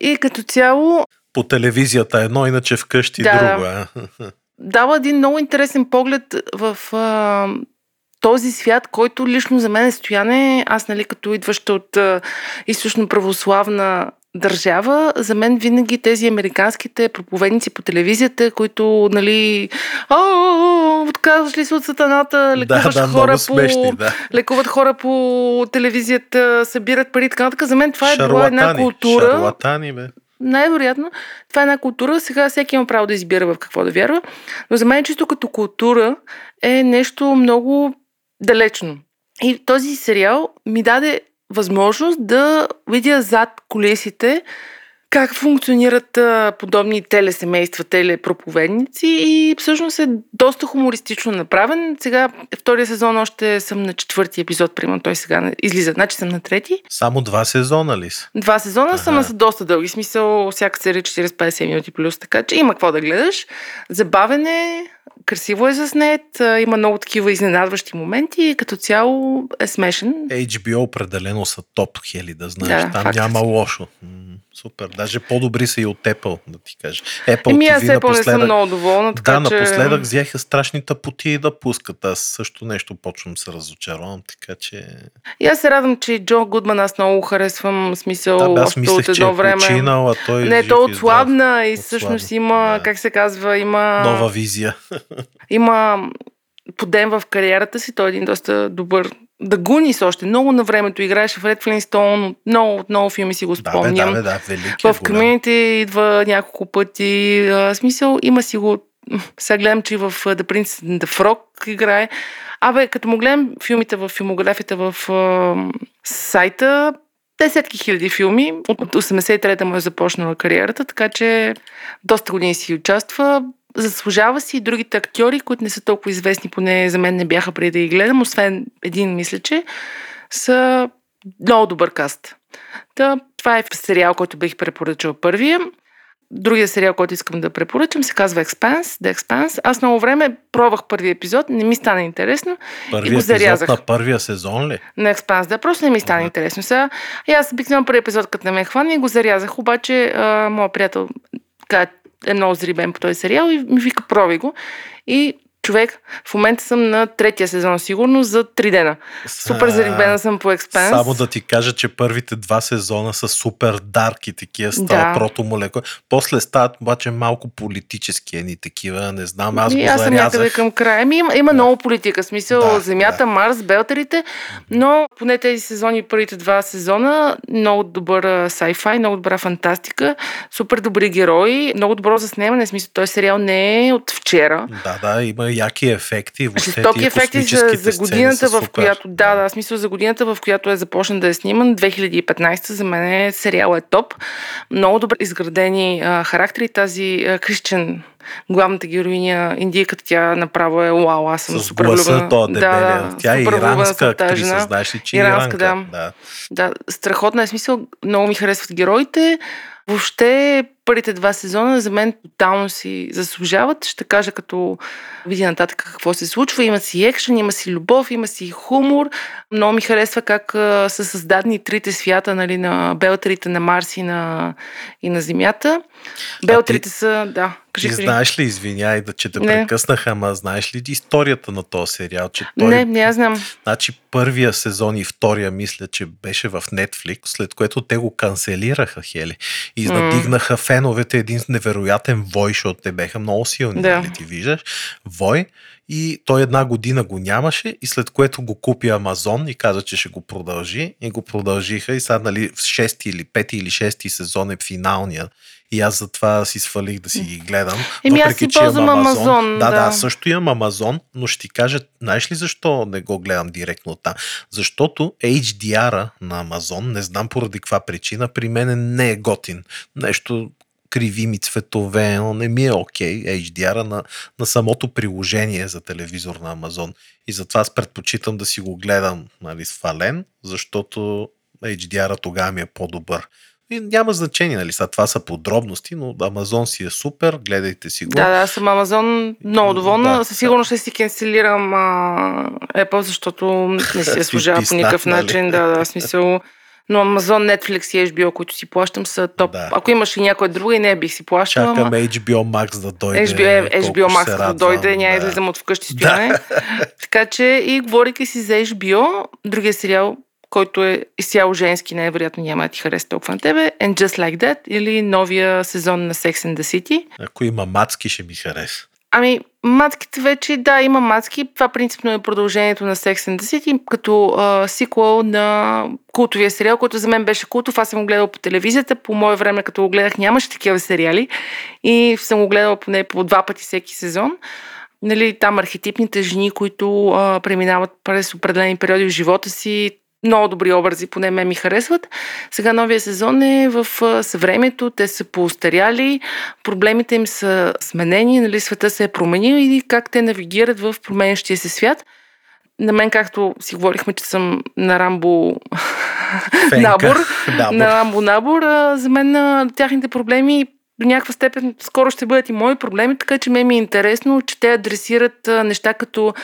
И като цяло По телевизията едно, иначе вкъщи Да, друго. а. дава един много интересен поглед в а, този свят, който лично за мен е стояне, аз нали като идваща от а, източно православна държава, за мен винаги тези американските проповедници по телевизията, които, нали, «О, отказваш ли се от сатаната, лекуваш да, хора много по... смешни, да. лекуват хора по телевизията, събират пари и така нататък. За мен това е била една култура. Шарлатани, бе. Най-вероятно. Това е една култура. Сега всеки има право да избира в какво да вярва. Но за мен чисто като култура е нещо много далечно. И този сериал ми даде възможност да видя зад колесите как функционират а, подобни телесемейства, телепроповедници и всъщност е доста хумористично направен. Сега втория сезон още съм на четвърти епизод, примерно той сега излиза, значи съм на трети. Само два сезона ли са? Два сезона Аха. са, ама са доста дълги. Смисъл, всяка серия 40-50 минути плюс, така че има какво да гледаш. Забавен е, красиво е заснет, има много такива изненадващи моменти и като цяло е смешен. HBO определено са топ хели, да знаеш. Да, Там факт. няма лошо. Супер. Даже по-добри са и от Apple, да ти кажа. Apple Еми аз все по не съм много доволна, така Да, че... напоследък взеха страшните пути да пускат. Аз също нещо почвам се разочаровам, така че... И аз се радвам, че Джо Гудман аз много харесвам, смисъл, Да, бе, аз мислех, от че едно е време. починал, а той Не, жив то и здрав. отслабна и Отслабна, всъщност има, да. как се казва, има... Нова визия. има подем в кариерата си. Той е един доста добър да гунис още. Много на времето играеше в Ред Флинстоун. Много, от много филми си го Да, бе, спомням. да, бе, да, велики в е. Community идва няколко пъти. А, смисъл, има си го... Сега гледам, че и в The Prince and the Frog играе. Абе, като му гледам филмите в филмографията в а, сайта, десетки хиляди филми. От 83-та му е започнала кариерата, така че доста години си участва. Заслужава си и другите актьори, които не са толкова известни, поне за мен не бяха преди да ги гледам, освен един, мисля, че са много добър каст. Та, това е сериал, който бих препоръчал първия. Другия сериал, който искам да препоръчам, се казва Expanse, The Expanse. Аз много време пробвах първи епизод, не ми стана интересно и Първия го епизод зарязах. на първия сезон ли? на Expanse, да, просто не ми стана Ага. интересно. Сега, и аз обикновено първи епизод, като не ме хвана и го зарязах, обаче а, моят приятел така, е много зрибен по този сериал и ми вика, проби го. И човек, в момента съм на третия сезон, сигурно, за три дена. Супер зарибена съм по Expanse. Само да ти кажа, че първите два сезона са супер дарк и такива става Да. прото молеко. После стават обаче малко политически едни такива, не знам, аз го аз съм някъде към края. Ами, има, има много политика, смисъл Да, Земята, да. Марс, Белтерите, но поне тези сезони, първите два сезона, много добър sci-fi, много добра фантастика, супер добри герои, много добро заснемане, смисъл този сериал не е от вчера. Да, да, има яки ефекти. Въобще Жестоки ефекти за, за годината, в която, да, да, смисъл за годината, в която е започна да е сниман, 2015, за мен е, сериал е топ. Много добре изградени а, характери. Тази а, главната героиня, индийката, тя направо е вау, аз съм С супер влюбена. то дебелия. да, Тя е иранска актриса, знаеш ли, че е Иранска, иранка. да. да. Да, страхотна е смисъл. Много ми харесват героите. Въобще, първите два сезона за мен тотално си заслужават. Ще кажа като видя нататък какво се случва. Има си екшен, има си любов, има си хумор. Много ми харесва как а, са създадени трите свята нали, на белтерите на Марс и на, и на Земята. Белтерите са, да, кажи, Ти знаеш ли, извиняй да че те Не. прекъснах, ама знаеш ли историята на този сериал? Че той, Не, не я знам. Значи първия сезон и втория мисля, че беше в Netflix, след което те го канцелираха, Хели. И надигнаха феновете един невероятен вой, защото те беха много силни, Да. нали ти виждаш. Вой и той една година го нямаше и след което го купи Амазон и каза, че ще го продължи и го продължиха и сега нали, в 6 или 5 или 6 сезон е финалния и аз затова си свалих да си ги гледам. Еми аз си ползвам Амазон. Амазон да, да, да, също имам Амазон, но ще ти кажа, знаеш ли защо не го гледам директно там? Защото HDR-а на Амазон, не знам поради каква причина, при мен не е готин. Нещо криви ми цветове, но не ми е окей okay, HDR на, на самото приложение за телевизор на Амазон. И затова аз предпочитам да си го гледам нали, свален, защото HDR-а тогава ми е по-добър. И няма значение, нали? Са, това са подробности, но Амазон си е супер, гледайте си го. Да, да, съм Амазон много доволна. Да, Със сигурност ще си канцелирам а, Apple, защото не си е служава по никакъв нали? начин. Да, да, смисъл. Но Amazon, Netflix и HBO, които си плащам, са топ. Да. Ако имаш и някой друга, и не бих си плащала. Чакаме ама... HBO Max да дойде. HBO, HBO Max да дойде, няма да излизам от вкъщи стояне. Да. така че и говорейки си за HBO, другия сериал, който е изцяло женски, най-вероятно няма да ти хареса толкова на тебе, And Just Like That или новия сезон на Sex and the City. Ако има мацки, ще ми хареса. Ами, мацките вече, да, има мацки. Това принципно е продължението на Sex and the City, като а, сиквел на култовия сериал, който за мен беше култов. Аз съм го гледал по телевизията. По мое време, като го гледах, нямаше такива сериали. И съм го гледала поне по два пъти всеки сезон. Нали, там архетипните жени, които а, преминават през определени периоди в живота си, много добри образи, поне ме ми харесват. Сега новия сезон е в съвремето, те са поостаряли, проблемите им са сменени, нали, света се е променил и как те навигират в променящия се свят. На мен, както си говорихме, че съм на Рамбо набор, набор, на Рамбо набор, за мен тяхните проблеми до някаква степен скоро ще бъдат и мои проблеми, така че ме ми е интересно, че те адресират неща като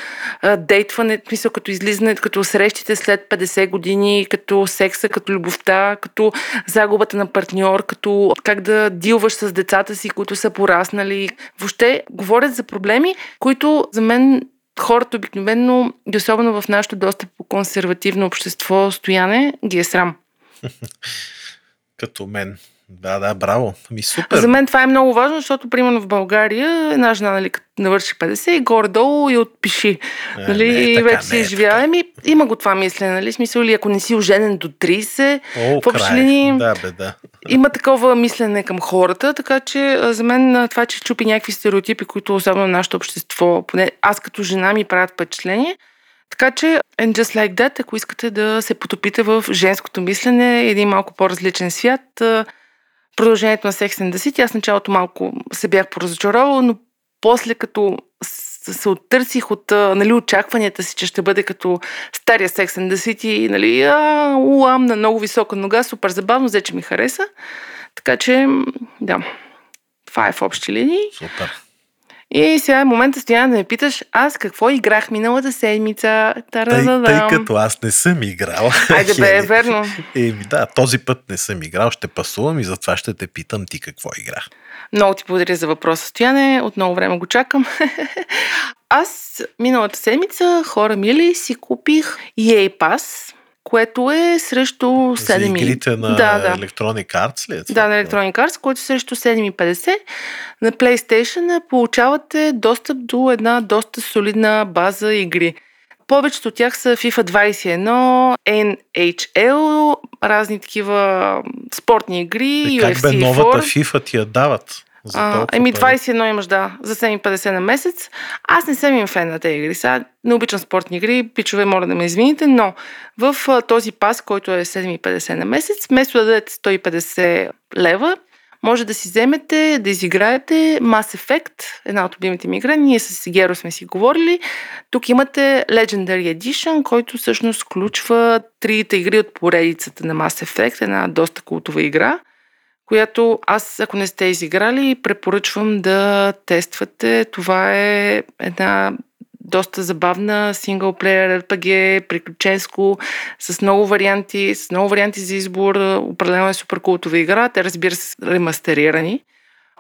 дейтване, мисъл като излизане, като срещите след 50 години, като секса, като любовта, като загубата на партньор, като как да дилваш с децата си, които са пораснали. Въобще говорят за проблеми, които за мен хората обикновено, и особено в нашето доста по-консервативно общество стояне, ги е срам. Като мен. Да, да, браво. Ми супер. За мен това е много важно, защото, примерно, в България една жена, нали, навърши 50 и горе-долу и отпиши. Е, нали, не, така, вече се изживява. Еми, има го това мислене, нали? Смисъл ли, ако не си оженен до 30, О, в общини да, бе, да. има такова мислене към хората, така че за мен това, че чупи някакви стереотипи, които особено в нашето общество, поне аз като жена ми правят впечатление, така че, and just like that, ако искате да се потопите в женското мислене, един малко по-различен свят, продължението на Sex and the City. Аз началото малко се бях поразочаровала, но после като се оттърсих от нали, очакванията си, че ще бъде като стария Sex and the City, нали, а, уам, на много висока нога, супер забавно, взе, че ми хареса. Така че, да, това е в общи линии. Супер. И сега е момента стоя да ме питаш, аз какво играх миналата седмица? Тъй, тъй като аз не съм играл. Айде бе, е верно. Еми да, този път не съм играл, ще пасувам и затова ще те питам ти какво играх. Много ти благодаря за въпроса, Стояне. От много време го чакам. Аз миналата седмица, хора мили, си купих EA Pass което е срещу 7. За игрите на да, да. Electronic Arts ли е това? Да, на Electronic Arts, което е срещу 7,50. На PlayStation получавате достъп до една доста солидна база игри. Повечето от тях са FIFA 21, NHL, разни такива спортни игри, и UFC как бе новата FIFA ти я дават? А, еми 21 имаш, да, за 7,50 на месец. Аз не съм им фен на тези игри. Сега не обичам спортни игри, пичове, моля да ме извините, но в този пас, който е 7,50 на месец, вместо да дадете 150 лева, може да си вземете, да изиграете Mass Effect, една от любимите ми игра. Ние с Геро сме си говорили. Тук имате Legendary Edition, който всъщност включва трите игри от поредицата на Mass Effect, една доста култова игра която аз, ако не сте изиграли, препоръчвам да тествате. Това е една доста забавна синглплеер RPG, приключенско, с много варианти, с много варианти за избор. Определено е супер култова игра. Те, разбира се, ремастерирани.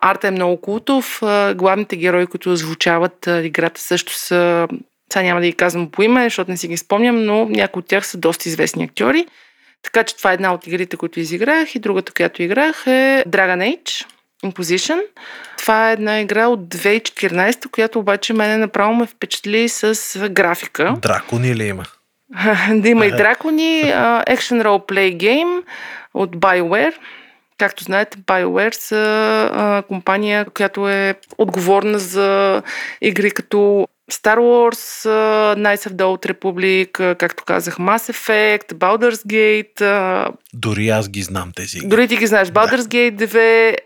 Арта е много култов. Главните герои, които озвучават играта, също са. Сега няма да ги казвам по име, защото не си ги спомням, но някои от тях са доста известни актьори. Така че това е една от игрите, които изиграх и другата, която играх е Dragon Age. Inquisition. Това е една игра от 2014, която обаче мене направо ме впечатли с графика. Дракони ли има? да има и дракони. Uh, action Role Play Game от BioWare. Както знаете, BioWare са а, компания, която е отговорна за игри като Star Wars, Knights of the Old Republic, както казах, Mass Effect, Baldur's Gate. Дори аз ги знам тези. Дори ти ги знаеш. Baldur's Gate 2,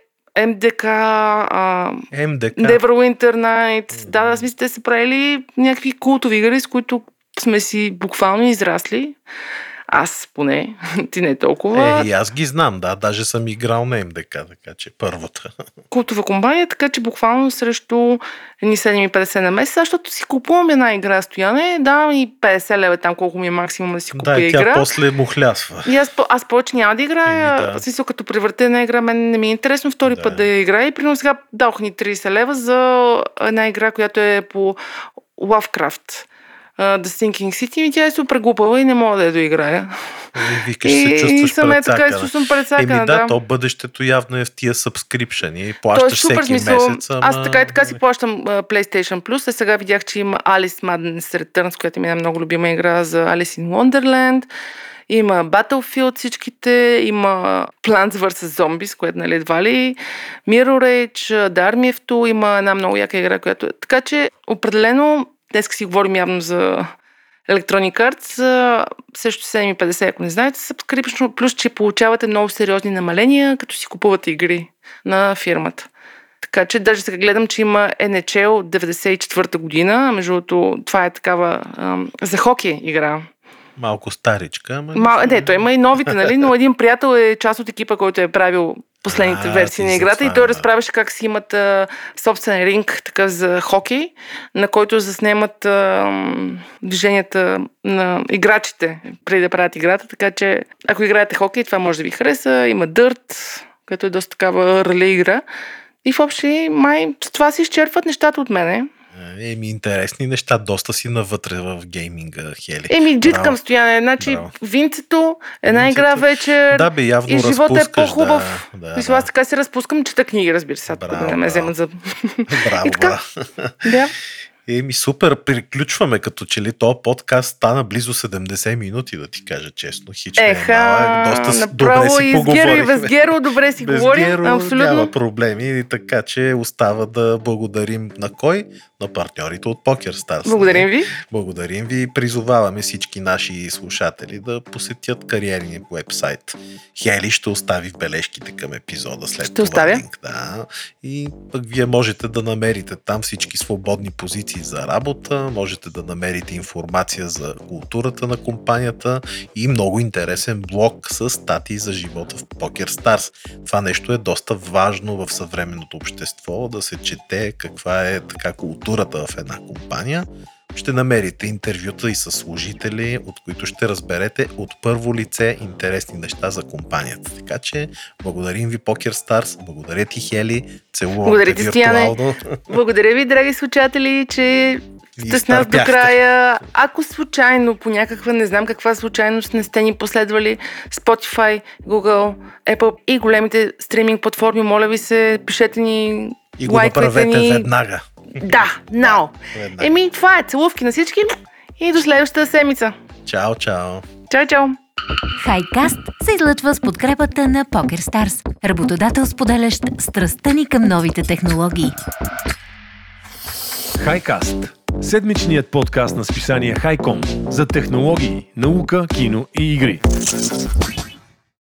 МДК, uh, МДК. Neverwinter Nights. Да, да, смисъл, те са правили някакви култови игри, с които сме си буквално израсли. Аз поне, ти не толкова. Е, и аз ги знам, да, даже съм играл на МДК, така че първата. Култова компания, така че буквално срещу ни 7,50 на месец, защото си купувам една игра стояне, да, и 50 лева там колко ми е максимум да си купя да, тя игра. после му хлясва. И аз, аз повече няма да играя. Еми, да. Смисъл, като превърте една игра, мен не ми е интересно втори Да. път да играя. И примерно сега дадох ни 30 лева за една игра, която е по Lovecraft. Uh, The Sinking City, и тя е супер глупава и не мога да я доиграя. И викаш, И, се и чувстваш съм е така, и се чувствам Еми прецакана, да, да. то бъдещето явно е в тия subscription и То е плащаш супер всеки смисъл. месец. Ама... Аз така и така си плащам uh, PlayStation Plus, а сега видях, че има Alice Madness Returns, която ми е много любима игра за Alice in Wonderland. Има Battlefield всичките, има Plants vs. Zombies, което нали едва ли, Mirror Age, The Army of Two, има една много яка игра, която е. Така че, определено, днес си говорим явно за Electronic Arts, също 7,50, ако не знаете, subscription, плюс, че получавате много сериозни намаления, като си купувате игри на фирмата. Така че даже сега гледам, че има NHL от 94-та година. Между това е такава ам, за хокей игра. Малко старичка, ама... Ма, не, той има и новите, нали? Но един приятел е част от екипа, който е правил последните А, версии на играта и той разправяше как си имат а, собствен ринг такъв за хокей, на който заснемат а, движенията на играчите преди да правят играта, така че ако играете хокей, това може да ви хареса. Има дърт, което е доста такава рале игра. И в общи май с това се изчерпват нещата от мене. Еми, интересни неща, доста си навътре в гейминга, Хели. Еми, джит Браво. стояне. Значи, Браво. винцето, една Винцето. игра вечер. Да, бе, явно и живота е по-хубав. Да, да, Мисля, аз да. така се разпускам, чета книги, разбира се, да не ме вземат за... Браво, И така. да. Еми, супер, приключваме, като че ли то подкаст стана близо 70 минути, да ти кажа честно. Хич е Еха, малък, доста с- добре направо си и с Геро и без Геро добре си Без говорим. Геро Абсолютно. няма проблеми, така че остава да благодарим на кой? На партньорите от PokerStars. Благодарим ви. Благодарим ви и призоваваме всички наши слушатели да посетят кариерния вебсайт. Хели ще остави в бележките към епизода след Ще това оставя. линк. Да. И пък вие можете да намерите там всички свободни позиции за работа, можете да намерите информация за културата на компанията и много интересен блог с статии за живота в PokerStars. Това нещо е доста важно в съвременното общество, да се чете каква е така културата в една компания. Ще намерите интервюта и с служители, от които ще разберете от първо лице интересни неща за компанията. Така че благодарим ви PokerStars, благодаря ти Хели, целувам Благодаря те виртуално. Благодаря ви, драги слушатели, че сте с нас до края. Ако случайно, по някаква, не знам каква случайност, не сте ни последвали Spotify, Google, Apple и големите стриминг платформи, моля ви се, пишете ни, И го направете ни. веднага. Да, веднага. Еми, това е. Целувки на всички и до следващата седмица. Чао, чао! Чао, чао! Хайкаст се излъчва с подкрепата на PokerStars, работодател споделящ страстта ни към новите технологии. Хайкаст. Седмичният подкаст на списание Хайком за технологии, наука, кино и игри.